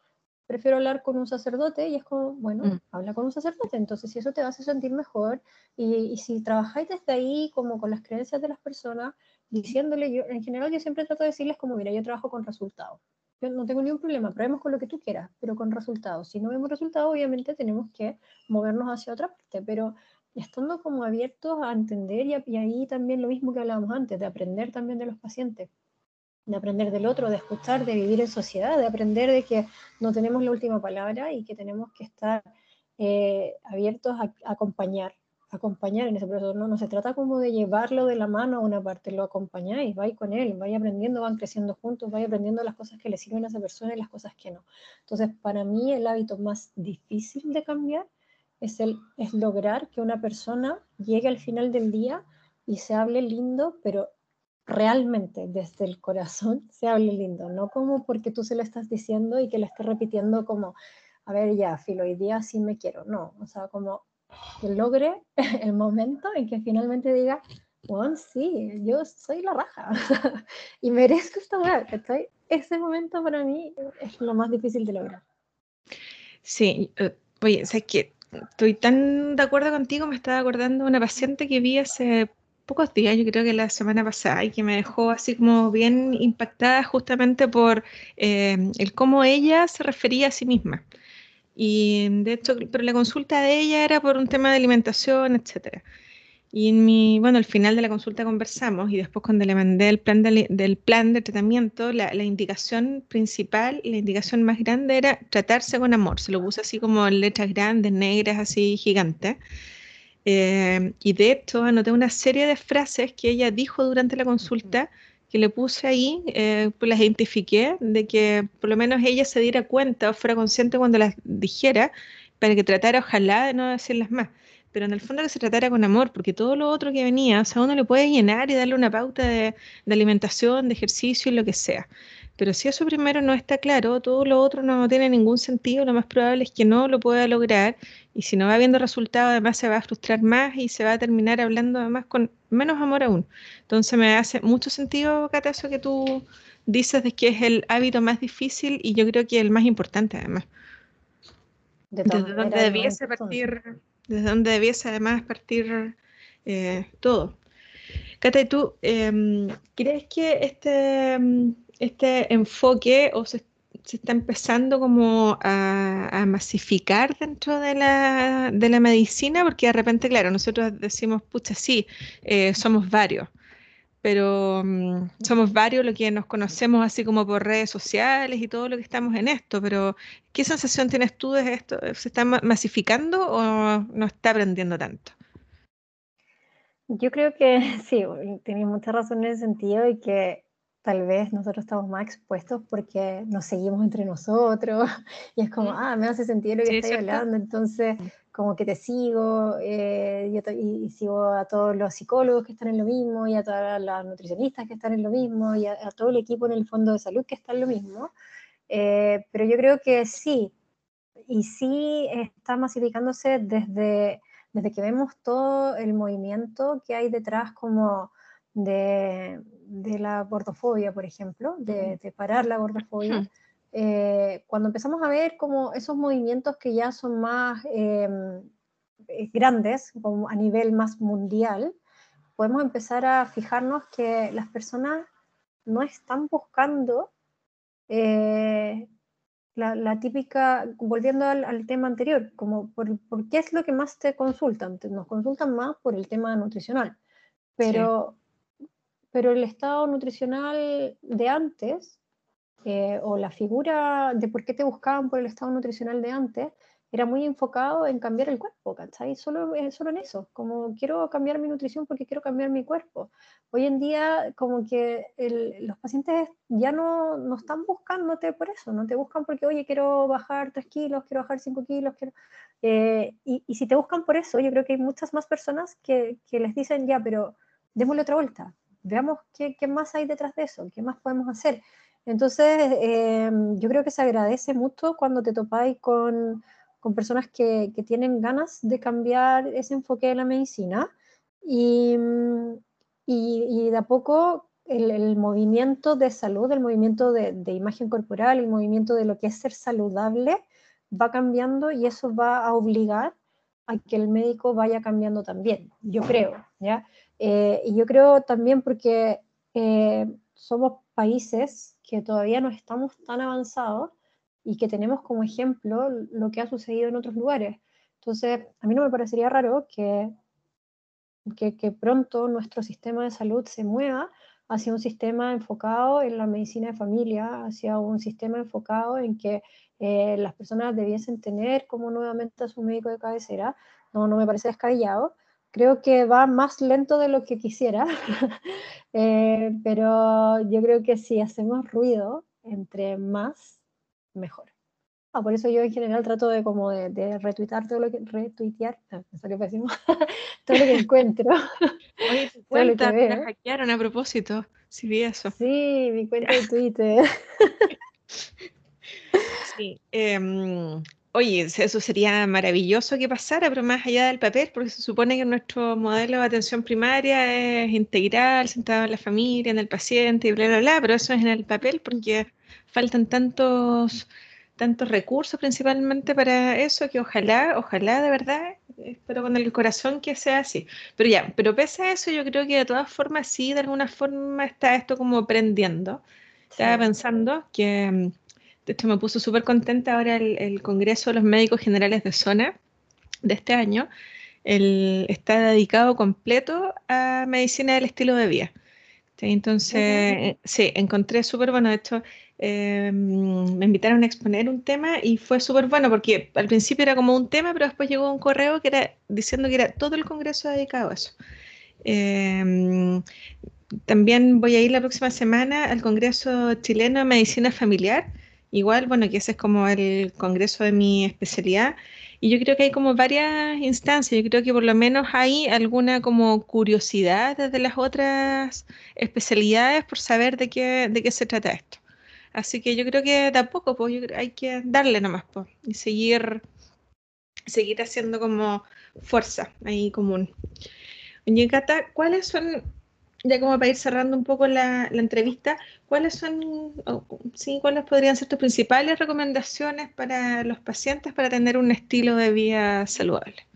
Speaker 2: prefiero hablar con un sacerdote y es como, bueno, mm. habla con un sacerdote, entonces si eso te hace sentir mejor y, si trabajáis desde ahí como con las creencias de las personas, diciéndole, yo en general yo siempre trato de decirles como, mira, yo trabajo con resultados, yo no tengo ningún problema, probemos con lo que tú quieras, pero con resultados. Si no vemos resultados, obviamente tenemos que movernos hacia otra parte, pero estando como abiertos a entender y, y ahí también lo mismo que hablábamos antes, de aprender también de los pacientes de aprender del otro, de escuchar, de vivir en sociedad, de aprender de que no tenemos la última palabra y que tenemos que estar eh, abiertos a, acompañar, acompañar en ese proceso. ¿no? no se trata como de llevarlo de la mano a una parte, lo acompañáis, vais con él, vais aprendiendo, van creciendo juntos, vais aprendiendo las cosas que le sirven a esa persona y las cosas que no. Entonces, para mí el hábito más difícil de cambiar es, el, es lograr que una persona llegue al final del día y se hable lindo, pero realmente desde el corazón se hable lindo, no como porque tú se lo estás diciendo y que le estés repitiendo como, a ver, ya, filo, hoy día sí me quiero, no, o sea, como que logre el momento en que finalmente diga, bueno, sí, yo soy la raja y merezco esta weá, Ese momento para mí es lo más difícil de lograr.
Speaker 1: Sí, eh, oye, sé que estoy tan de acuerdo contigo, me estaba acordando de una paciente que vi hace pocos días, yo creo que la semana pasada, y que me dejó así como bien impactada justamente por eh, el cómo ella se refería a sí misma. Y de hecho, pero la consulta de ella era por un tema de alimentación, etcétera. Y en mi, bueno, al final de la consulta conversamos y después cuando le mandé el plan de, del plan de tratamiento, la, la, indicación principal, la indicación más grande era tratarse con amor. Se lo puse así como en letras grandes, negras, así gigantes. Eh, y de hecho anoté una serie de frases que ella dijo durante la consulta que le puse ahí, eh, pues las identifiqué, de que por lo menos ella se diera cuenta o fuera consciente cuando las dijera, para que tratara ojalá de no decirlas más pero en el fondo que se tratara con amor, porque todo lo otro que venía, o sea, uno le puede llenar y darle una pauta de, alimentación, de ejercicio y lo que sea. Pero si eso primero no está claro, todo lo otro no tiene ningún sentido, lo más probable es que no lo pueda lograr y si no va viendo resultados, además se va a frustrar más y se va a terminar hablando además con menos amor aún. Entonces me hace mucho sentido, Cata, eso que tú dices de que es el hábito más difícil y yo creo que el más importante además. De Desde donde debiese partir desde donde debiese además partir eh, todo. Cata, ¿tú em, crees que este, este enfoque o se, está empezando como a, masificar dentro de la, de la, medicina? Porque de repente, claro, nosotros decimos, pucha, sí, eh, somos varios, pero mm, somos varios lo que nos conocemos así como por redes sociales y todo lo que estamos en esto, pero ¿qué sensación tienes tú de esto? ¿Se está masificando o no está aprendiendo tanto?
Speaker 2: Yo creo que sí, tienes mucha razón en ese sentido y que tal vez nosotros estamos más expuestos porque nos seguimos entre nosotros y es como, ah, me hace sentido lo que estoy hablando, entonces como que te sigo eh, y, sigo a todos los psicólogos que están en lo mismo y a todas las nutricionistas que están en lo mismo y a, todo el equipo en el fondo de salud que está en lo mismo. Eh, pero yo creo que sí, y sí está masificándose desde, desde que vemos todo el movimiento que hay detrás como de, de la gordofobia, por ejemplo, de, de parar la gordofobia. Eh, cuando empezamos a ver como esos movimientos que ya son más em, eh, grandes, como a nivel más mundial, podemos empezar a fijarnos que las personas no están buscando eh, la, típica, volviendo al, tema anterior, como por, por, qué es lo que más te consultan. Nos consultan más por el tema nutricional, pero, pero el estado nutricional de antes eh, o la figura de por qué te buscaban por el estado nutricional de antes, era muy enfocado en cambiar el cuerpo, ¿cachai? Solo, eh, solo en eso, como quiero cambiar mi nutrición porque quiero cambiar mi cuerpo. Hoy en día, como que los pacientes ya no, no, están buscándote por eso, no te buscan porque, oye, quiero bajar 3 kilos, quiero bajar 5 kilos, quiero... Eh, y, y, si te buscan por eso, yo creo que hay muchas más personas que, que les dicen, ya, pero démosle otra vuelta, veamos qué, qué, más hay detrás de eso, qué más podemos hacer. Entonces, em, yo creo que se agradece mucho cuando te topáis con, con personas que, que, tienen ganas de cambiar ese enfoque de la medicina y, y, de a poco el, el, movimiento de salud, el movimiento de, de, imagen corporal, el movimiento de lo que es ser saludable va cambiando y eso va a obligar a que el médico vaya cambiando también, yo creo, ¿ya? Eh, y yo creo también porque eh, somos países que todavía no estamos tan avanzados y que tenemos como ejemplo lo que ha sucedido en otros lugares. Entonces, a mí no me parecería raro que, que, pronto nuestro sistema de salud se mueva hacia un sistema enfocado en la medicina de familia, hacia un sistema enfocado en que eh, las personas debiesen tener como nuevamente a su médico de cabecera. No, no me parece descabellado, creo que va más lento de lo que quisiera, eh, pero yo creo que si hacemos ruido, entre más, mejor. Ah, por eso yo en general trato de como de, de retuitar todo lo que retuitear, no, todo lo que encuentro.
Speaker 1: Oye, tu cuenta la hackearon a propósito, si vi eso.
Speaker 2: Sí, mi cuenta de Twitter.
Speaker 1: sí, eh, Oye, eso sería maravilloso que pasara, pero más allá del papel, porque se supone que nuestro modelo de atención primaria es integral, centrado en la familia, en el paciente y bla, bla, bla, pero eso es en el papel porque faltan tantos, tantos recursos principalmente para eso, que ojalá, ojalá de verdad, espero con el corazón que sea así. Pero ya, pero pese a eso, yo creo que de todas formas sí, de alguna forma está esto como prendiendo. Estaba pensando que, mm, de hecho me puso súper contenta ahora el, Congreso de los Médicos Generales de Zona de este año, el, está dedicado completo a medicina del estilo de vida. Entonces, sí, encontré súper bueno. De hecho, eh, me invitaron a exponer un tema y fue súper bueno porque al principio era como un tema, pero después llegó un correo que era diciendo que era todo el congreso dedicado a eso. Eh, también voy a ir la próxima semana al Congreso Chileno de Medicina Familiar. Igual, bueno, que ese es como el congreso de mi especialidad. Y yo creo que hay como varias instancias. Yo creo que por lo menos hay alguna como curiosidad desde las otras especialidades por saber de qué, de qué se trata esto. Así que yo creo que tampoco, pues hay que darle nomás, pues, y seguir, seguir haciendo como fuerza ahí común. Oye, Cata, ¿cuáles son, ya como para ir cerrando un poco la, entrevista, cuáles son, sí, cuáles podrían ser tus principales recomendaciones para los pacientes para tener un estilo de vida saludable?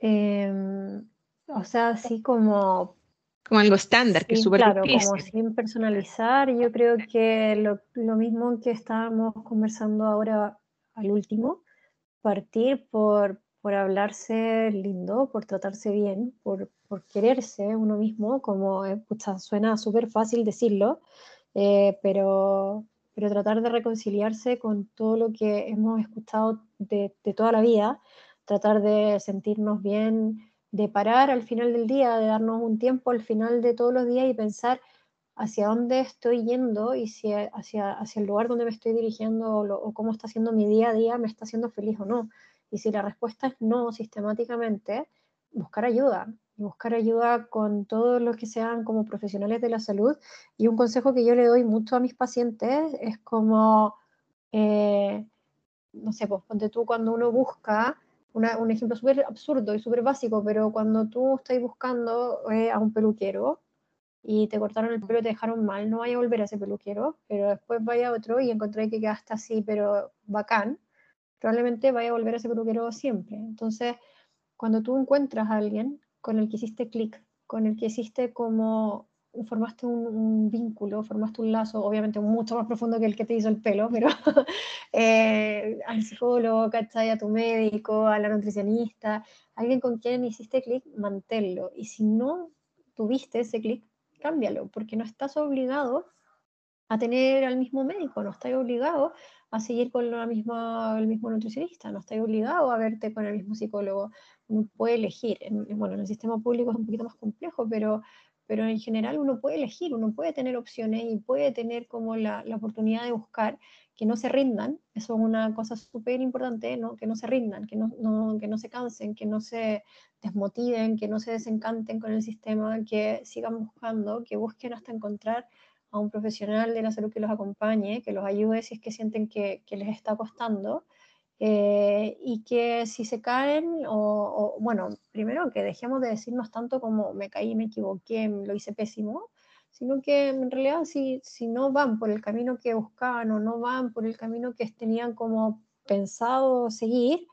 Speaker 2: Em, o sea, así como
Speaker 1: como algo estándar, que es súper
Speaker 2: Claro, como sin personalizar, yo creo que lo, lo, mismo que estábamos conversando ahora al último, partir por, por hablarse lindo, por tratarse bien, por, por quererse uno mismo, como eh, suena súper fácil decirlo, eh, pero, pero tratar de reconciliarse con todo lo que hemos escuchado de, de toda la vida, tratar de sentirnos bien de parar al final del día, de darnos un tiempo al final de todos los días y pensar hacia dónde estoy yendo y si hacia, hacia el lugar donde me estoy dirigiendo o, cómo está haciendo mi día a día me está haciendo feliz o no. Y si la respuesta es no sistemáticamente, buscar ayuda. Buscar ayuda con todos los que sean como profesionales de la salud. Y un consejo que yo le doy mucho a mis pacientes es como, eh, no sé, pues ponte tú cuando uno busca un ejemplo súper absurdo y súper básico, pero cuando tú estás buscando eh, a un peluquero y te cortaron el pelo y te dejaron mal, no vaya a volver a ese peluquero, pero después vaya a otro y encontré que quedaste así, pero bacán, probablemente vaya a volver a ese peluquero siempre. Entonces, cuando tú encuentras a alguien con el que hiciste clic, con el que hiciste como formaste un, vínculo, formaste un lazo, obviamente mucho más profundo que el que te hizo el pelo, pero eh, al psicólogo, ¿cachai? A tu médico, a la nutricionista, alguien con quien hiciste clic, manténlo. Y si no tuviste ese clic, cámbialo, porque no estás obligado a tener al mismo médico, no estás obligado a seguir con la misma, el mismo nutricionista, no estás obligado a verte con el mismo psicólogo, uno puede elegir. bueno, en el sistema público es un poquito más complejo, pero pero en general uno puede elegir, uno puede tener opciones y puede tener como la, oportunidad de buscar que no se rindan, eso es una cosa súper importante, ¿no? que no se rindan, que no, que no se cansen, que no se desmotiven, que no se desencanten con el sistema, que sigan buscando, que busquen hasta encontrar a un profesional de la salud que los acompañe, que los ayude si es que sienten que, que les está costando eh, y que si se caen, o, bueno, primero que dejemos de decirnos tanto como me caí, me equivoqué, lo hice pésimo, sino que en realidad si, si no van por el camino que buscaban o no van por el camino que tenían como pensado seguir,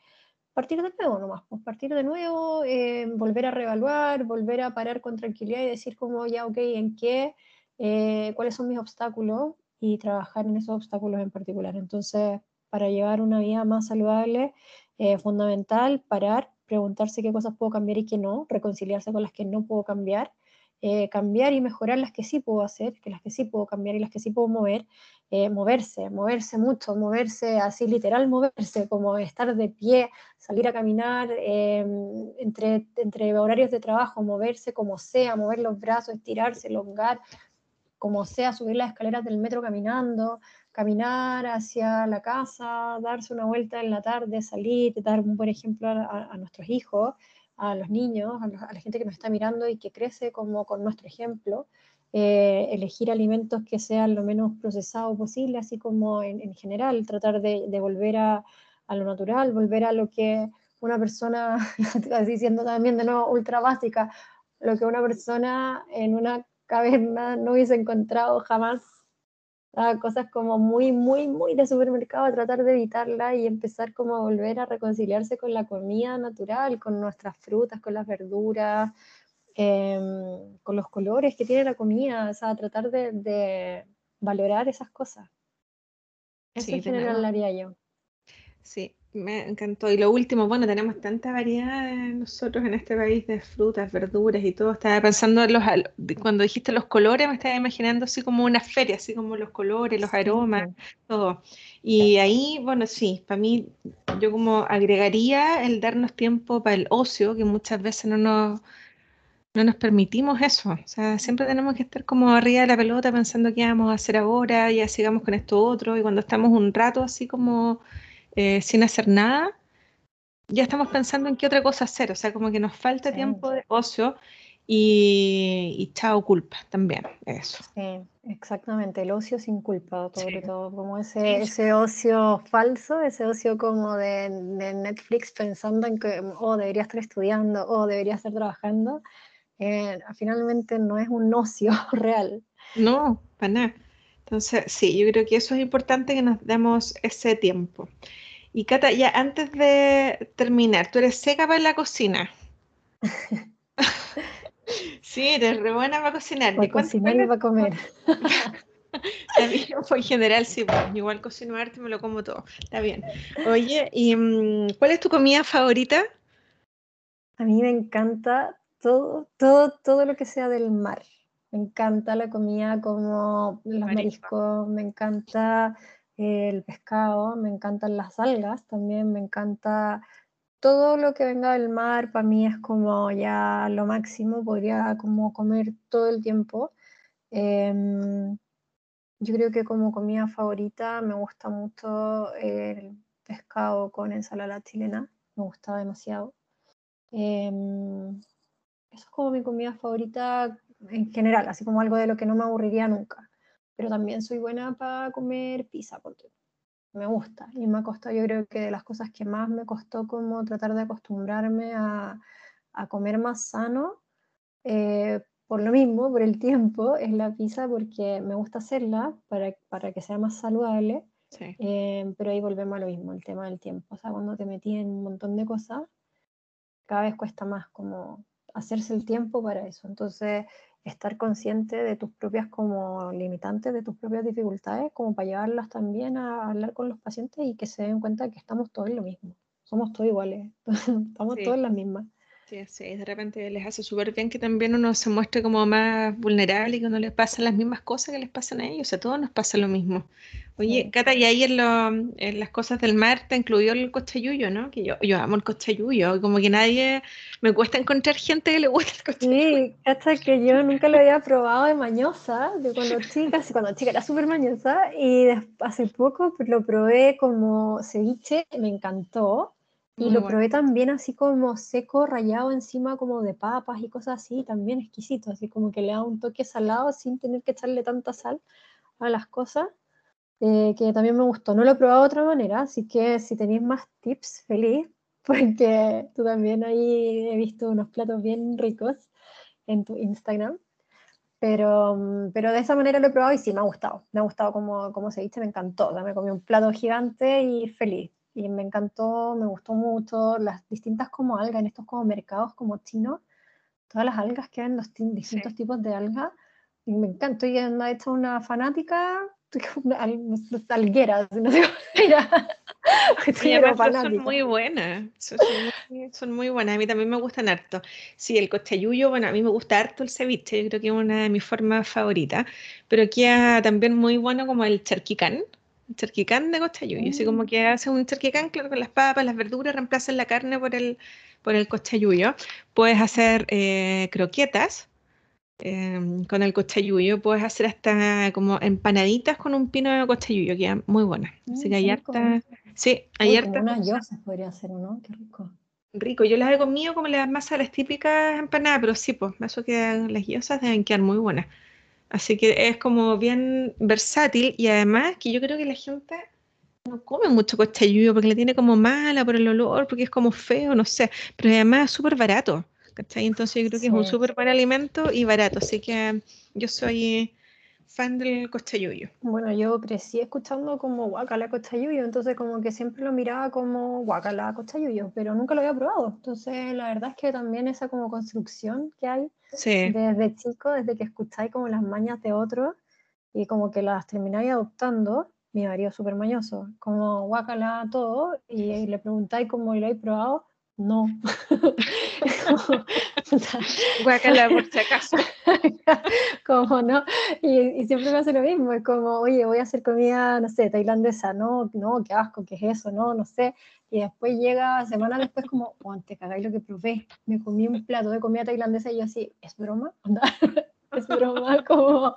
Speaker 2: partir de nuevo nomás, pues partir de nuevo, eh, volver a reevaluar, volver a parar con tranquilidad y decir como ya, ok, ¿en qué? Eh, ¿Cuáles son mis obstáculos? Y trabajar en esos obstáculos en particular. Entonces, para llevar una vida más saludable, es eh, fundamental parar, preguntarse qué cosas puedo cambiar y qué no, reconciliarse con las que no puedo cambiar, eh, cambiar y mejorar las que sí puedo hacer, que las que sí puedo cambiar y las que sí puedo mover, eh, moverse, moverse mucho, moverse así literal, moverse, como estar de pie, salir a caminar em, entre, entre horarios de trabajo, moverse como sea, mover los brazos, estirarse, elongar, como sea, subir las escaleras del metro caminando, caminar hacia la casa, darse una vuelta en la tarde, salir, dar un buen ejemplo a, nuestros hijos, a los niños, a, la gente que nos está mirando y que crece como con nuestro ejemplo. Eh, elegir alimentos que sean lo menos procesados posible, así como en, general, tratar de, volver a, lo natural, volver a lo que una persona, así siendo también de nuevo ultra básica, lo que una persona en una caverna no hubiese encontrado jamás cosas como muy, muy, muy de supermercado, a tratar de evitarla y empezar como a volver a reconciliarse con la comida natural, con nuestras frutas, con las verduras, em, con los colores que tiene la comida, o sea, tratar de, valorar esas cosas. Eso en general lo haría yo.
Speaker 1: Sí, me encantó. Y lo último, bueno, tenemos tanta variedad nosotros en este país de frutas, verduras y todo. Estaba pensando en los, cuando dijiste los colores, me estaba imaginando así como una feria, así como los colores, los aromas, todo. Y ahí, bueno, sí, para mí, yo como agregaría el darnos tiempo para el ocio, que muchas veces no nos, no nos permitimos eso. O sea, siempre tenemos que estar como arriba de la pelota pensando qué vamos a hacer ahora, ya sigamos con esto otro. Y cuando estamos un rato así como eh, sin hacer nada, ya estamos pensando en qué otra cosa hacer, o sea, como que nos falta tiempo de ocio y, y, chao culpa también, eso.
Speaker 2: Sí, exactamente, el ocio sin culpa, sobre todo, como ese, ese ocio falso, ese ocio como de, Netflix pensando en que, oh, debería estar estudiando, o oh, debería estar trabajando, eh, finalmente no es un ocio real.
Speaker 1: No, para nada. Entonces, sí, yo creo que eso es importante que nos demos ese tiempo. Y Cata, ya antes de terminar, tú eres seca para la cocina. sí, eres re buena para cocinar.
Speaker 2: Para cocinar y para comer.
Speaker 1: en general, sí, pues, igual cocino arte me lo como todo. Está bien. Oye, ¿y mm, cuál es tu comida favorita?
Speaker 2: A mí me encanta todo, todo, todo lo que sea del mar. Me encanta la comida como los mariscos, me encanta el pescado, me encantan las algas también, me encanta todo lo que venga del mar, para mí es como ya lo máximo, podría como comer todo el tiempo. Em, yo creo que como comida favorita me gusta mucho el pescado con ensalada chilena, me gusta demasiado. Em, eso es como mi comida favorita en general, así como algo de lo que no me aburriría nunca. Pero también soy buena para comer pizza, porque me gusta. Y me ha costado, yo creo que de las cosas que más me costó como tratar de acostumbrarme a, a comer más sano, eh, por lo mismo, por el tiempo, es la pizza porque me gusta hacerla para, para que sea más saludable. Eh, pero ahí volvemos a lo mismo, el tema del tiempo. O sea, cuando te metí en un montón de cosas, cada vez cuesta más como hacerse el tiempo para eso. Entonces, estar consciente de tus propias como limitantes, de tus propias dificultades, como para llevarlas también a hablar con los pacientes y que se den cuenta que estamos todos en lo mismo, somos todos iguales, estamos todos en las mismas.
Speaker 1: Sí, sí, de repente les hace súper bien que también uno se muestre como más vulnerable y que no les pasen las mismas cosas que les pasan a ellos, a todos nos pasa lo mismo. Oye, Cata, y ahí en, las cosas del mar te incluyó el cochayuyo, ¿no? Que yo, yo amo el cochayuyo, como que nadie, me cuesta encontrar gente que le guste el cochayuyo.
Speaker 2: Sí, hasta que yo nunca lo había probado de mañosa, de cuando chica, cuando chica era súper mañosa, y hace poco lo probé como ceviche, me encantó, y lo probé también así como seco, rayado encima como de papas y cosas así, también exquisito, así como que le da un toque salado sin tener que echarle tanta sal a las cosas, eh, que también me gustó. No lo he probado de otra manera, así que si tenéis más tips, feliz, porque tú también ahí he visto unos platos bien ricos en tu Instagram. Pero, mm, pero de esa manera lo he probado y sí, me ha gustado. Me ha gustado como, como se dice, me encantó. O me comí un plato gigante y feliz y me encantó, me gustó mucho las distintas como algas en estos como mercados como chinos, todas las algas que hay, los distintos tipos de algas, y me encantó, y he hecho una fanática, alguera, no sé
Speaker 1: son muy buenas, son, muy, buenas, a mí también me gustan harto. Sí, el cochayuyo, bueno, a mí me gusta harto el ceviche, yo creo que es una de mis formas favoritas, pero queda también muy bueno como el charquicán, charquicán de cochayuyo, así como que hace un charquicán, claro, con las papas, las verduras, reemplazan la carne por el, por el cochayuyo. Puedes hacer eh, croquetas em, con el cochayuyo, puedes hacer hasta como empanaditas con un pino de cochayuyo, queda muy buena. Así que hay harta... Sí, hay harta...
Speaker 2: Unas yosas podría hacer, ¿no? Qué rico.
Speaker 1: Rico, yo las he comido como las masas las típicas empanadas, pero sí, pues eso que las yosas deben quedar muy buenas. Así que es como bien versátil y además que yo creo que la gente no come mucho cochayuyo porque le tiene como mala por el olor, porque es como feo, no sé, pero además es súper barato, ¿cachai? Entonces yo creo que es un súper buen alimento y barato, así que yo soy fan del cochayuyo.
Speaker 2: Bueno, yo crecí escuchando como guacala cochayuyo, entonces como que siempre lo miraba como guacala cochayuyo, pero nunca lo había probado. Entonces la verdad es que también esa como construcción que hay desde chico, desde que escucháis como las mañas de otros y como que las termináis adoptando, mi marido súper mañoso, como guacala todo, y, le preguntáis cómo lo habéis probado, no.
Speaker 1: Guacala por si acaso.
Speaker 2: como no, y, siempre me hace lo mismo, es como, oye, voy a hacer comida, no sé, tailandesa, no, no, qué asco, qué es eso, no, no sé. Y después llega, semana después, como, oh, te cagáis lo que probé, me comí un plato de comida tailandesa y yo así, ¿es broma? es broma, como...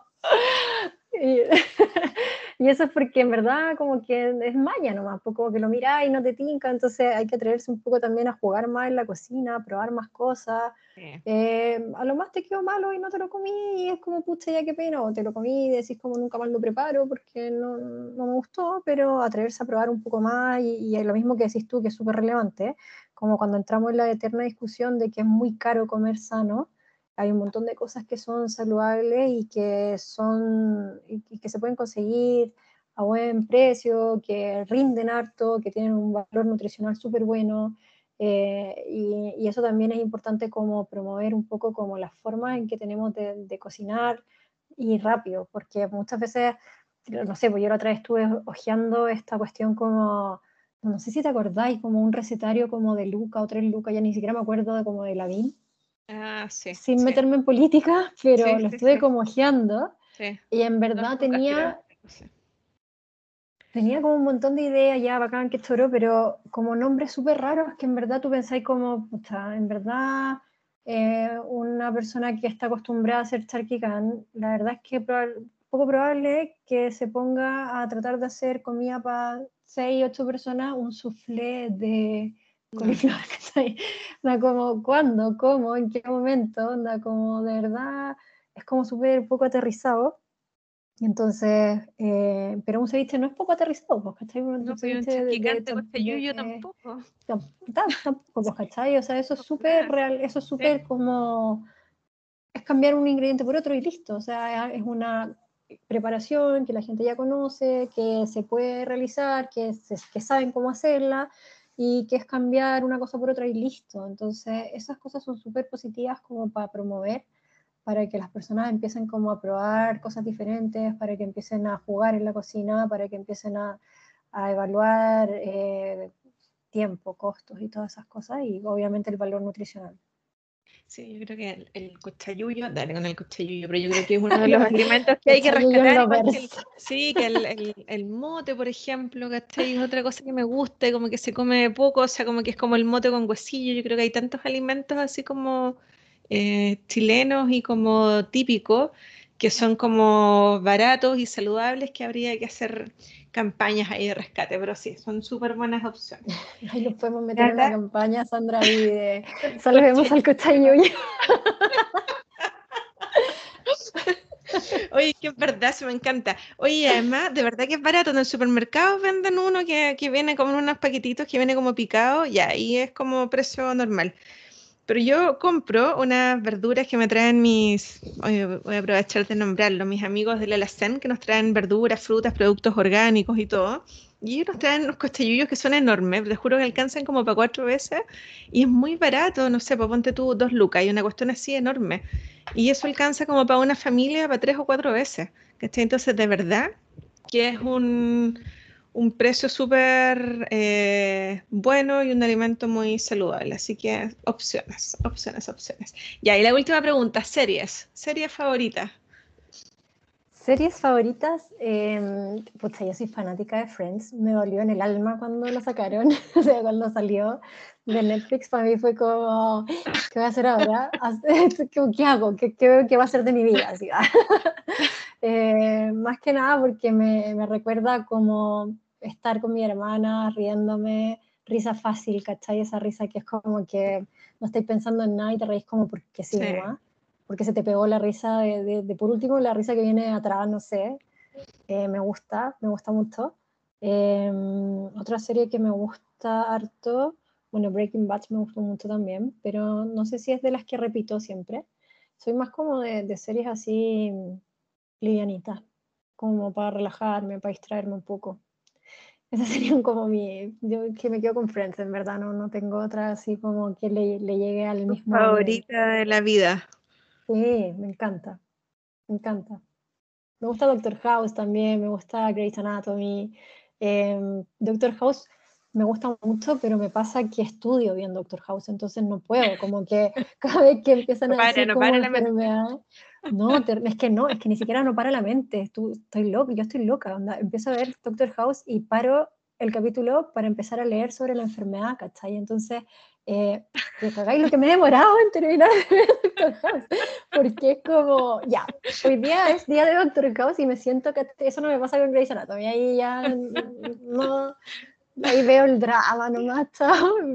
Speaker 2: Y eso es porque en verdad como que es maña nomás, pues como que lo miráis y no te tinca, entonces hay que atreverse un poco también a jugar más en la cocina, a probar más cosas. Eh, a lo más te quedó malo y no te lo comí y es como, pucha, ya qué pena, o te lo comí y decís como nunca más lo preparo porque no, no me gustó, pero atreverse a probar un poco más y, y es lo mismo que decís tú, que es súper relevante, como cuando entramos en la eterna discusión de que es muy caro comer sano hay un montón de cosas que son saludables y que, son, y que se pueden conseguir a buen precio, que rinden harto, que tienen un valor nutricional súper bueno. Eh, y, eso también es importante como promover un poco como la forma en que tenemos de, cocinar y rápido, porque muchas veces, no sé, pues yo la otra vez estuve hojeando esta cuestión como, no sé si te acordáis, como un recetario como de Luca o tres Luca, ya ni siquiera me acuerdo de como de Lavín,
Speaker 1: Ah, sí,
Speaker 2: sin meterme en política, pero lo estuve como ojeando. Y en verdad tenía. Tenía como un montón de ideas ya bacán que choro, pero como nombres súper raros que en verdad tú pensáis como, puta, en verdad eh, una persona que está acostumbrada a hacer charquicán, la verdad es que es poco probable que se ponga a tratar de hacer comida para 6, 8 personas, un soufflé de, ¿cachai? como, ¿cuándo? ¿Cómo? ¿En qué momento? Onda, como de verdad, es como súper poco aterrizado. Entonces, eh, pero un ceviche no es poco aterrizado, pues, ¿cachai?
Speaker 1: Un no, ceviche de, de, tampoco.
Speaker 2: Tampoco, pues, ¿cachai? O sea, eso es súper real, eso es súper como, es cambiar un ingrediente por otro y listo. O sea, es una preparación que la gente ya conoce, que se puede realizar, que, que saben cómo hacerla, y que es cambiar una cosa por otra y listo. Entonces, esas cosas son súper positivas como para promover, para que las personas empiecen como a probar cosas diferentes, para que empiecen a jugar en la cocina, para que empiecen a, evaluar eh, tiempo, costos y todas esas cosas y obviamente el valor nutricional.
Speaker 1: Sí, yo creo que el, el dale con el cuchayuyo, pero yo creo que es uno de los alimentos que hay que rescatar. sí, que el, el, mote, por ejemplo, ¿cachai? Es otra cosa que me gusta, como que se come poco, o sea, como que es como el mote con huesillo. Yo creo que hay tantos alimentos así como eh, chilenos y como típicos que son como baratos y saludables que habría que hacer campañas ahí de rescate, pero sí, son súper buenas opciones.
Speaker 2: Ahí nos podemos meter en la campaña, Sandra, y de salvemos al cochañuyo.
Speaker 1: Oye, que es verdad, se me encanta. Oye, además, de verdad que es barato. En el supermercado venden uno que, que viene como en unos paquetitos, que viene como picado, y ahí es como precio normal. Pero yo compro unas verduras que me traen mis, voy a aprovechar de nombrarlo, mis amigos de la Alacén, que nos traen verduras, frutas, productos orgánicos y todo. Y ellos nos traen unos costellillos que son enormes, te juro que alcanzan como para cuatro veces. Y es muy barato, no sé, pues ponte tú dos lucas y una cuestión así enorme. Y eso alcanza como para una familia para tres o cuatro veces. Entonces, de verdad que es un un precio súper eh, bueno y un alimento muy saludable. Así que opciones, opciones, opciones. Ya, y la última pregunta, series, series favoritas.
Speaker 2: Series favoritas, eh, yo soy fanática de Friends, me dolió en el alma cuando lo sacaron, o sea, cuando salió de Netflix, para mí fue como, ¿qué voy a hacer ahora? ¿Qué hago? ¿Qué, qué, va a ser de mi vida? eh, más que nada porque me, me recuerda como estar con mi hermana riéndome, risa fácil, ¿cachai? Esa risa que es como que no estáis pensando en nada y te reís como porque sí, ¿no? Porque se te pegó la risa de, de, por último, la risa que viene atrás, no sé. Eh, me gusta, me gusta mucho. Em, otra serie que me gusta harto, bueno, Breaking Bad me gustó mucho también, pero no sé si es de las que repito siempre. Soy más como de, de series así livianita, como para relajarme, para distraerme un poco. Esas serían como mi, yo que me quedo con Friends, en verdad, no, no tengo otra así como que le, le llegue al mismo.
Speaker 1: Favorita de la vida.
Speaker 2: Sí, me encanta, me encanta. Me gusta Doctor House también, me gusta Grey's Anatomy. Em, Doctor House me gusta mucho, pero me pasa que estudio bien Doctor House, entonces no puedo, como que cada vez que empiezan a decir no como enfermedad, no, es que no, es que ni siquiera no para la mente, estoy loca, yo estoy loca, onda, empiezo a ver Doctor House y paro el capítulo para empezar a leer sobre la enfermedad, ¿cachai? Entonces, eh, lo que me he demorado en terminar de Doctor House, porque es como, ya, hoy día es día de Doctor House y me siento que eso no me pasa con Grey's Anatomy, ahí ya no, ahí veo el drama nomás, está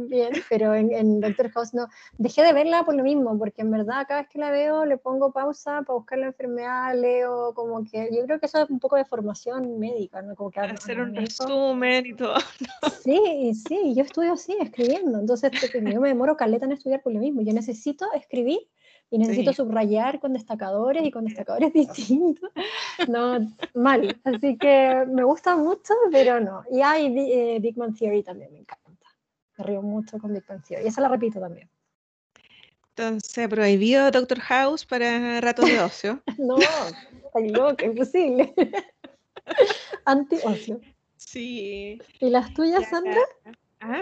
Speaker 2: bien, pero en, Doctor House no. Dejé de verla por lo mismo, porque en verdad cada vez que la veo le pongo pausa para buscar la enfermedad, leo, como que yo creo que eso es un poco de formación médica, ¿no? Como que
Speaker 1: hacer un resumen y todo.
Speaker 2: Sí, sí, yo estudio así, escribiendo, entonces yo me demoro caleta en estudiar por lo mismo, yo necesito escribir y necesito subrayar con destacadores y con destacadores distintos. No, mal. Así que me gusta mucho, pero no. Y hay eh, Big Man Theory también me encanta. Me río mucho con Big Man Theory. Y esa la repito también.
Speaker 1: Entonces, prohibido Doctor House para ratos de ocio.
Speaker 2: no, está loca, imposible. Anti-ocio.
Speaker 1: Sí.
Speaker 2: ¿Y las tuyas, Sandra?
Speaker 1: ¿Ah?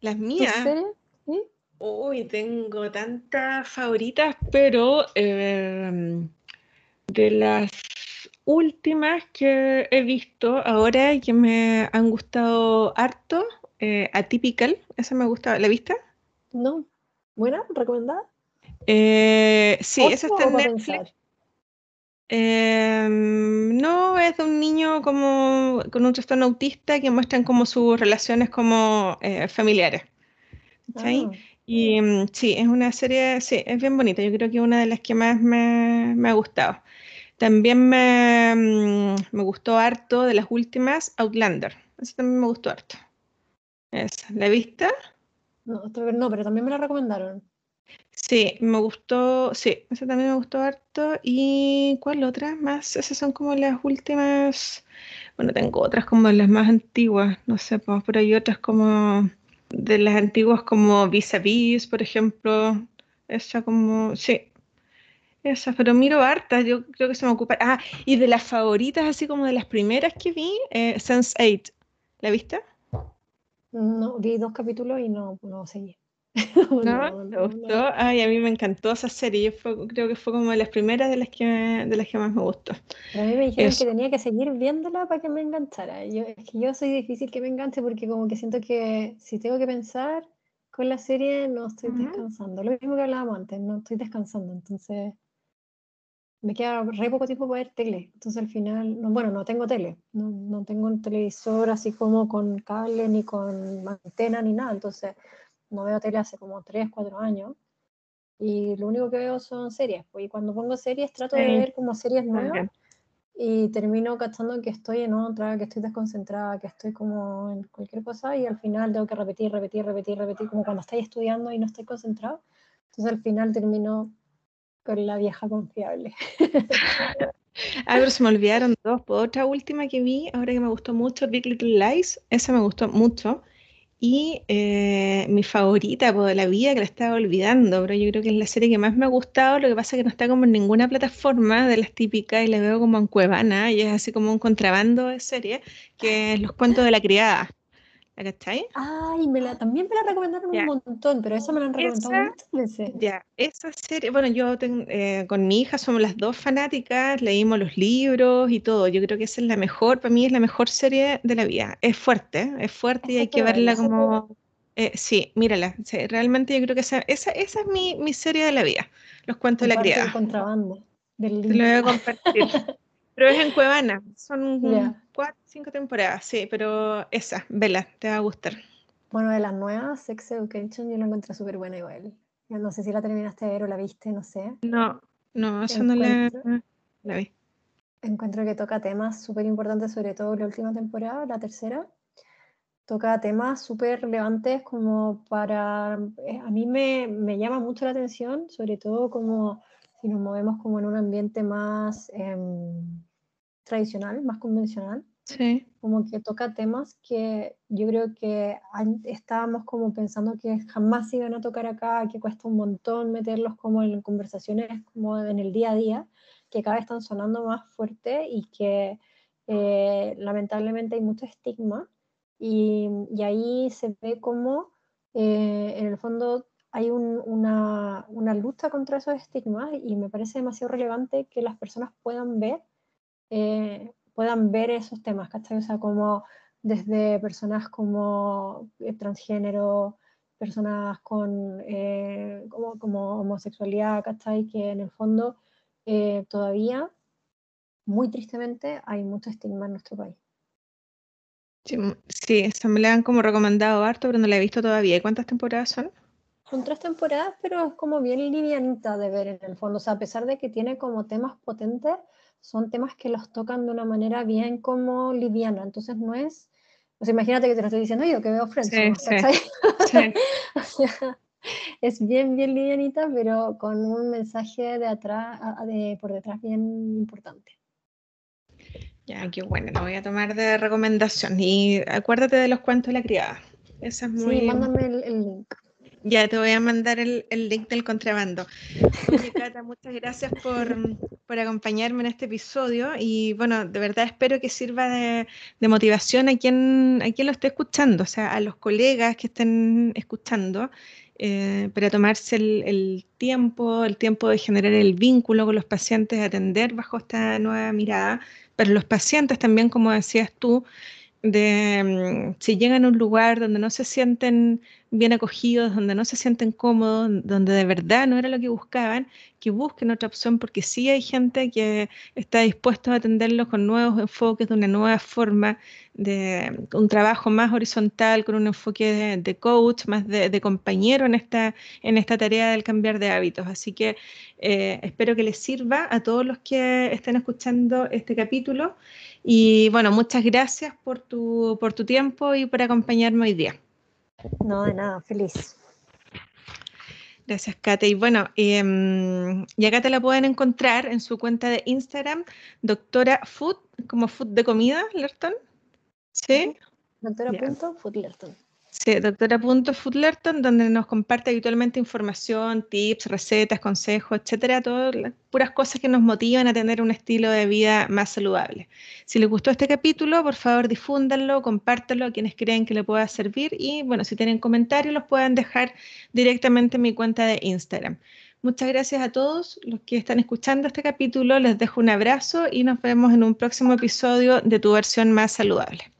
Speaker 1: ¿Las mías?
Speaker 2: series? ¿Sí?
Speaker 1: Uy, tengo tantas favoritas, pero em, de las últimas que he visto ahora y que me han gustado harto, eh, Atypical, esa me gusta, ¿la viste?
Speaker 2: No. ¿Buena? ¿Recomendada?
Speaker 1: Eh, sí, esa está en Netflix. Em, no, es de un niño como con un trastorno autista que muestran como sus relaciones como eh, familiares. ¿sí? Ah. Y mm, sí, es una serie, sí, es bien bonita. Yo creo que es una de las que más me, ha gustado. También me, mm, me, gustó harto de las últimas, Outlander. Esa también me gustó harto. Esa, ¿la viste?
Speaker 2: No, no, pero también me la recomendaron.
Speaker 1: Sí, me gustó, sí, esa también me gustó harto. ¿Y cuál otra más? Esas son como las últimas, bueno, tengo otras como las más antiguas, no sé, pero hay otras como de las antiguas como Vis a Vis, por ejemplo, esa como, sí, esa, pero miro hartas, yo creo que se me ocupa. Ah, y de las favoritas, así como de las primeras que vi, eh, Sense8, ¿la viste?
Speaker 2: No, vi dos capítulos y no, no seguí.
Speaker 1: ¿No? ¿Te gustó? Ay, a mí me encantó esa serie. Yo creo que fue como de las primeras de las que, de las que más me gustó.
Speaker 2: a mí me dijeron que tenía que seguir viéndola para que me enganchara. Yo, es que yo soy difícil que me enganche porque como que siento que si tengo que pensar con la serie no estoy descansando. Lo mismo que hablábamos antes, no estoy descansando. Entonces me queda re poco tiempo para ver tele. Entonces al final, no, bueno, no tengo tele. No, no tengo un televisor así como con cable ni con antena ni nada. Entonces no veo tele hace como 3, 4 años y lo único que veo son series. Pues, y cuando pongo series trato de ver como series nuevas y termino cachando que estoy en otra, que estoy desconcentrada, que estoy como en cualquier cosa y al final tengo que repetir, repetir, repetir, repetir, como cuando estoy estudiando y no estoy concentrado. Entonces al final termino con la vieja confiable.
Speaker 1: Ah, pero se me olvidaron dos. Pues, otra última que vi, ahora que me gustó mucho, Big Little Lies, esa me gustó mucho. Y eh, mi favorita por la vida, que la estaba olvidando, pero yo creo que es la serie que más me ha gustado. Lo que pasa es que no está como en ninguna plataforma de las típicas y la veo como en Cuevana y es así como un contrabando de serie, que es Los Cuentos de la Criada.
Speaker 2: ¿La Ay, me la, también me la recomendaron un montón, pero esa me la han recomendado muchas veces.
Speaker 1: Ya, esa serie, bueno, yo eh, con mi hija somos las dos fanáticas, leímos los libros y todo. Yo creo que esa es la mejor, para mí es la mejor serie de la vida. Es fuerte, es fuerte y hay que verla como... Eh, sí, mírala. realmente yo creo que esa, esa, es mi, mi, serie de la vida. Los cuentos de la criada.
Speaker 2: contrabando.
Speaker 1: Del Te lo voy a compartir. pero es en Cuevana. Son cuatro, cinco temporadas, sí, pero esa, vela, te va a gustar.
Speaker 2: Bueno, de las nuevas, Sex Education, yo la encontré súper buena igual. No sé si la terminaste de ver o la viste, no sé.
Speaker 1: No, no, eso no la, la, vi.
Speaker 2: Encuentro que toca temas súper importantes, sobre todo la última temporada, la tercera. Toca temas súper relevantes como para... Eh, a mí me, me llama mucho la atención, sobre todo como si nos movemos como en un ambiente más em, tradicional, más convencional,
Speaker 1: sí.
Speaker 2: como que toca temas que yo creo que estábamos como pensando que jamás iban a tocar acá, que cuesta un montón meterlos como en conversaciones como en el día a día, que cada vez están sonando más fuerte y que eh, lamentablemente hay mucho estigma y, y ahí se ve como eh, en el fondo hay una, una, lucha contra esos estigmas y me parece demasiado relevante que las personas puedan ver, eh, puedan ver esos temas, ¿cachai? O sea, como desde personas como eh, transgénero, personas con eh, como, como, homosexualidad, ¿cachai? Que en el fondo todavía, muy tristemente, hay mucho estigma en nuestro país.
Speaker 1: Sí, sí, esa me la han como recomendado harto, pero no la he visto todavía. ¿Y cuántas temporadas son?
Speaker 2: Son tres temporadas, pero es como bien livianita de ver en el fondo. O sea, a pesar de que tiene como temas potentes, son temas que los tocan de una manera bien como liviana. Entonces no es. O sea, imagínate que te lo estoy diciendo yo, que veo Friends. es bien, bien livianita, pero con un mensaje de atrás, de, por detrás bien importante.
Speaker 1: Ya, qué bueno, lo voy a tomar de recomendación. Y acuérdate de los cuentos de la criada. Esa es muy...
Speaker 2: Sí, mándame el link.
Speaker 1: Ya te voy a mandar el, link del contrabando. Cata, muchas gracias por, acompañarme en este episodio y bueno, de verdad espero que sirva de, motivación a quien, a quien lo esté escuchando, o sea, a los colegas que estén escuchando, eh, para tomarse el, el, tiempo, el tiempo de generar el vínculo con los pacientes, atender bajo esta nueva mirada, pero los pacientes también, como decías tú, de mm, si llegan a un lugar donde no se sienten bien acogidos, donde no se sienten cómodos, donde de verdad no era lo que buscaban, que busquen otra opción porque sí hay gente que está dispuesta a atenderlos con nuevos enfoques, de una nueva forma, de un trabajo más horizontal, con un enfoque de, coach, más de, compañero en esta, en esta tarea del cambiar de hábitos. Así que eh, espero que les sirva a todos los que estén escuchando este capítulo. Y bueno, muchas gracias por tu, por tu tiempo y por acompañarme hoy día.
Speaker 2: No, de nada, feliz.
Speaker 1: Gracias, Kate. Y bueno, em, y acá te la pueden encontrar en su cuenta de Instagram, doctora Food, como food de comida, Lerton. ¿Sí?
Speaker 2: Doctora.foodlerton.
Speaker 1: Sí, doctora.foodlerton, donde nos comparte habitualmente información, tips, recetas, consejos, etcétera, todas las puras cosas que nos motivan a tener un estilo de vida más saludable. Si les gustó este capítulo, por favor difúndanlo, compártanlo a quienes creen que le pueda servir y bueno, si tienen comentarios los pueden dejar directamente en mi cuenta de Instagram. Muchas gracias a todos los que están escuchando este capítulo, les dejo un abrazo y nos vemos en un próximo episodio de Tu versión más saludable.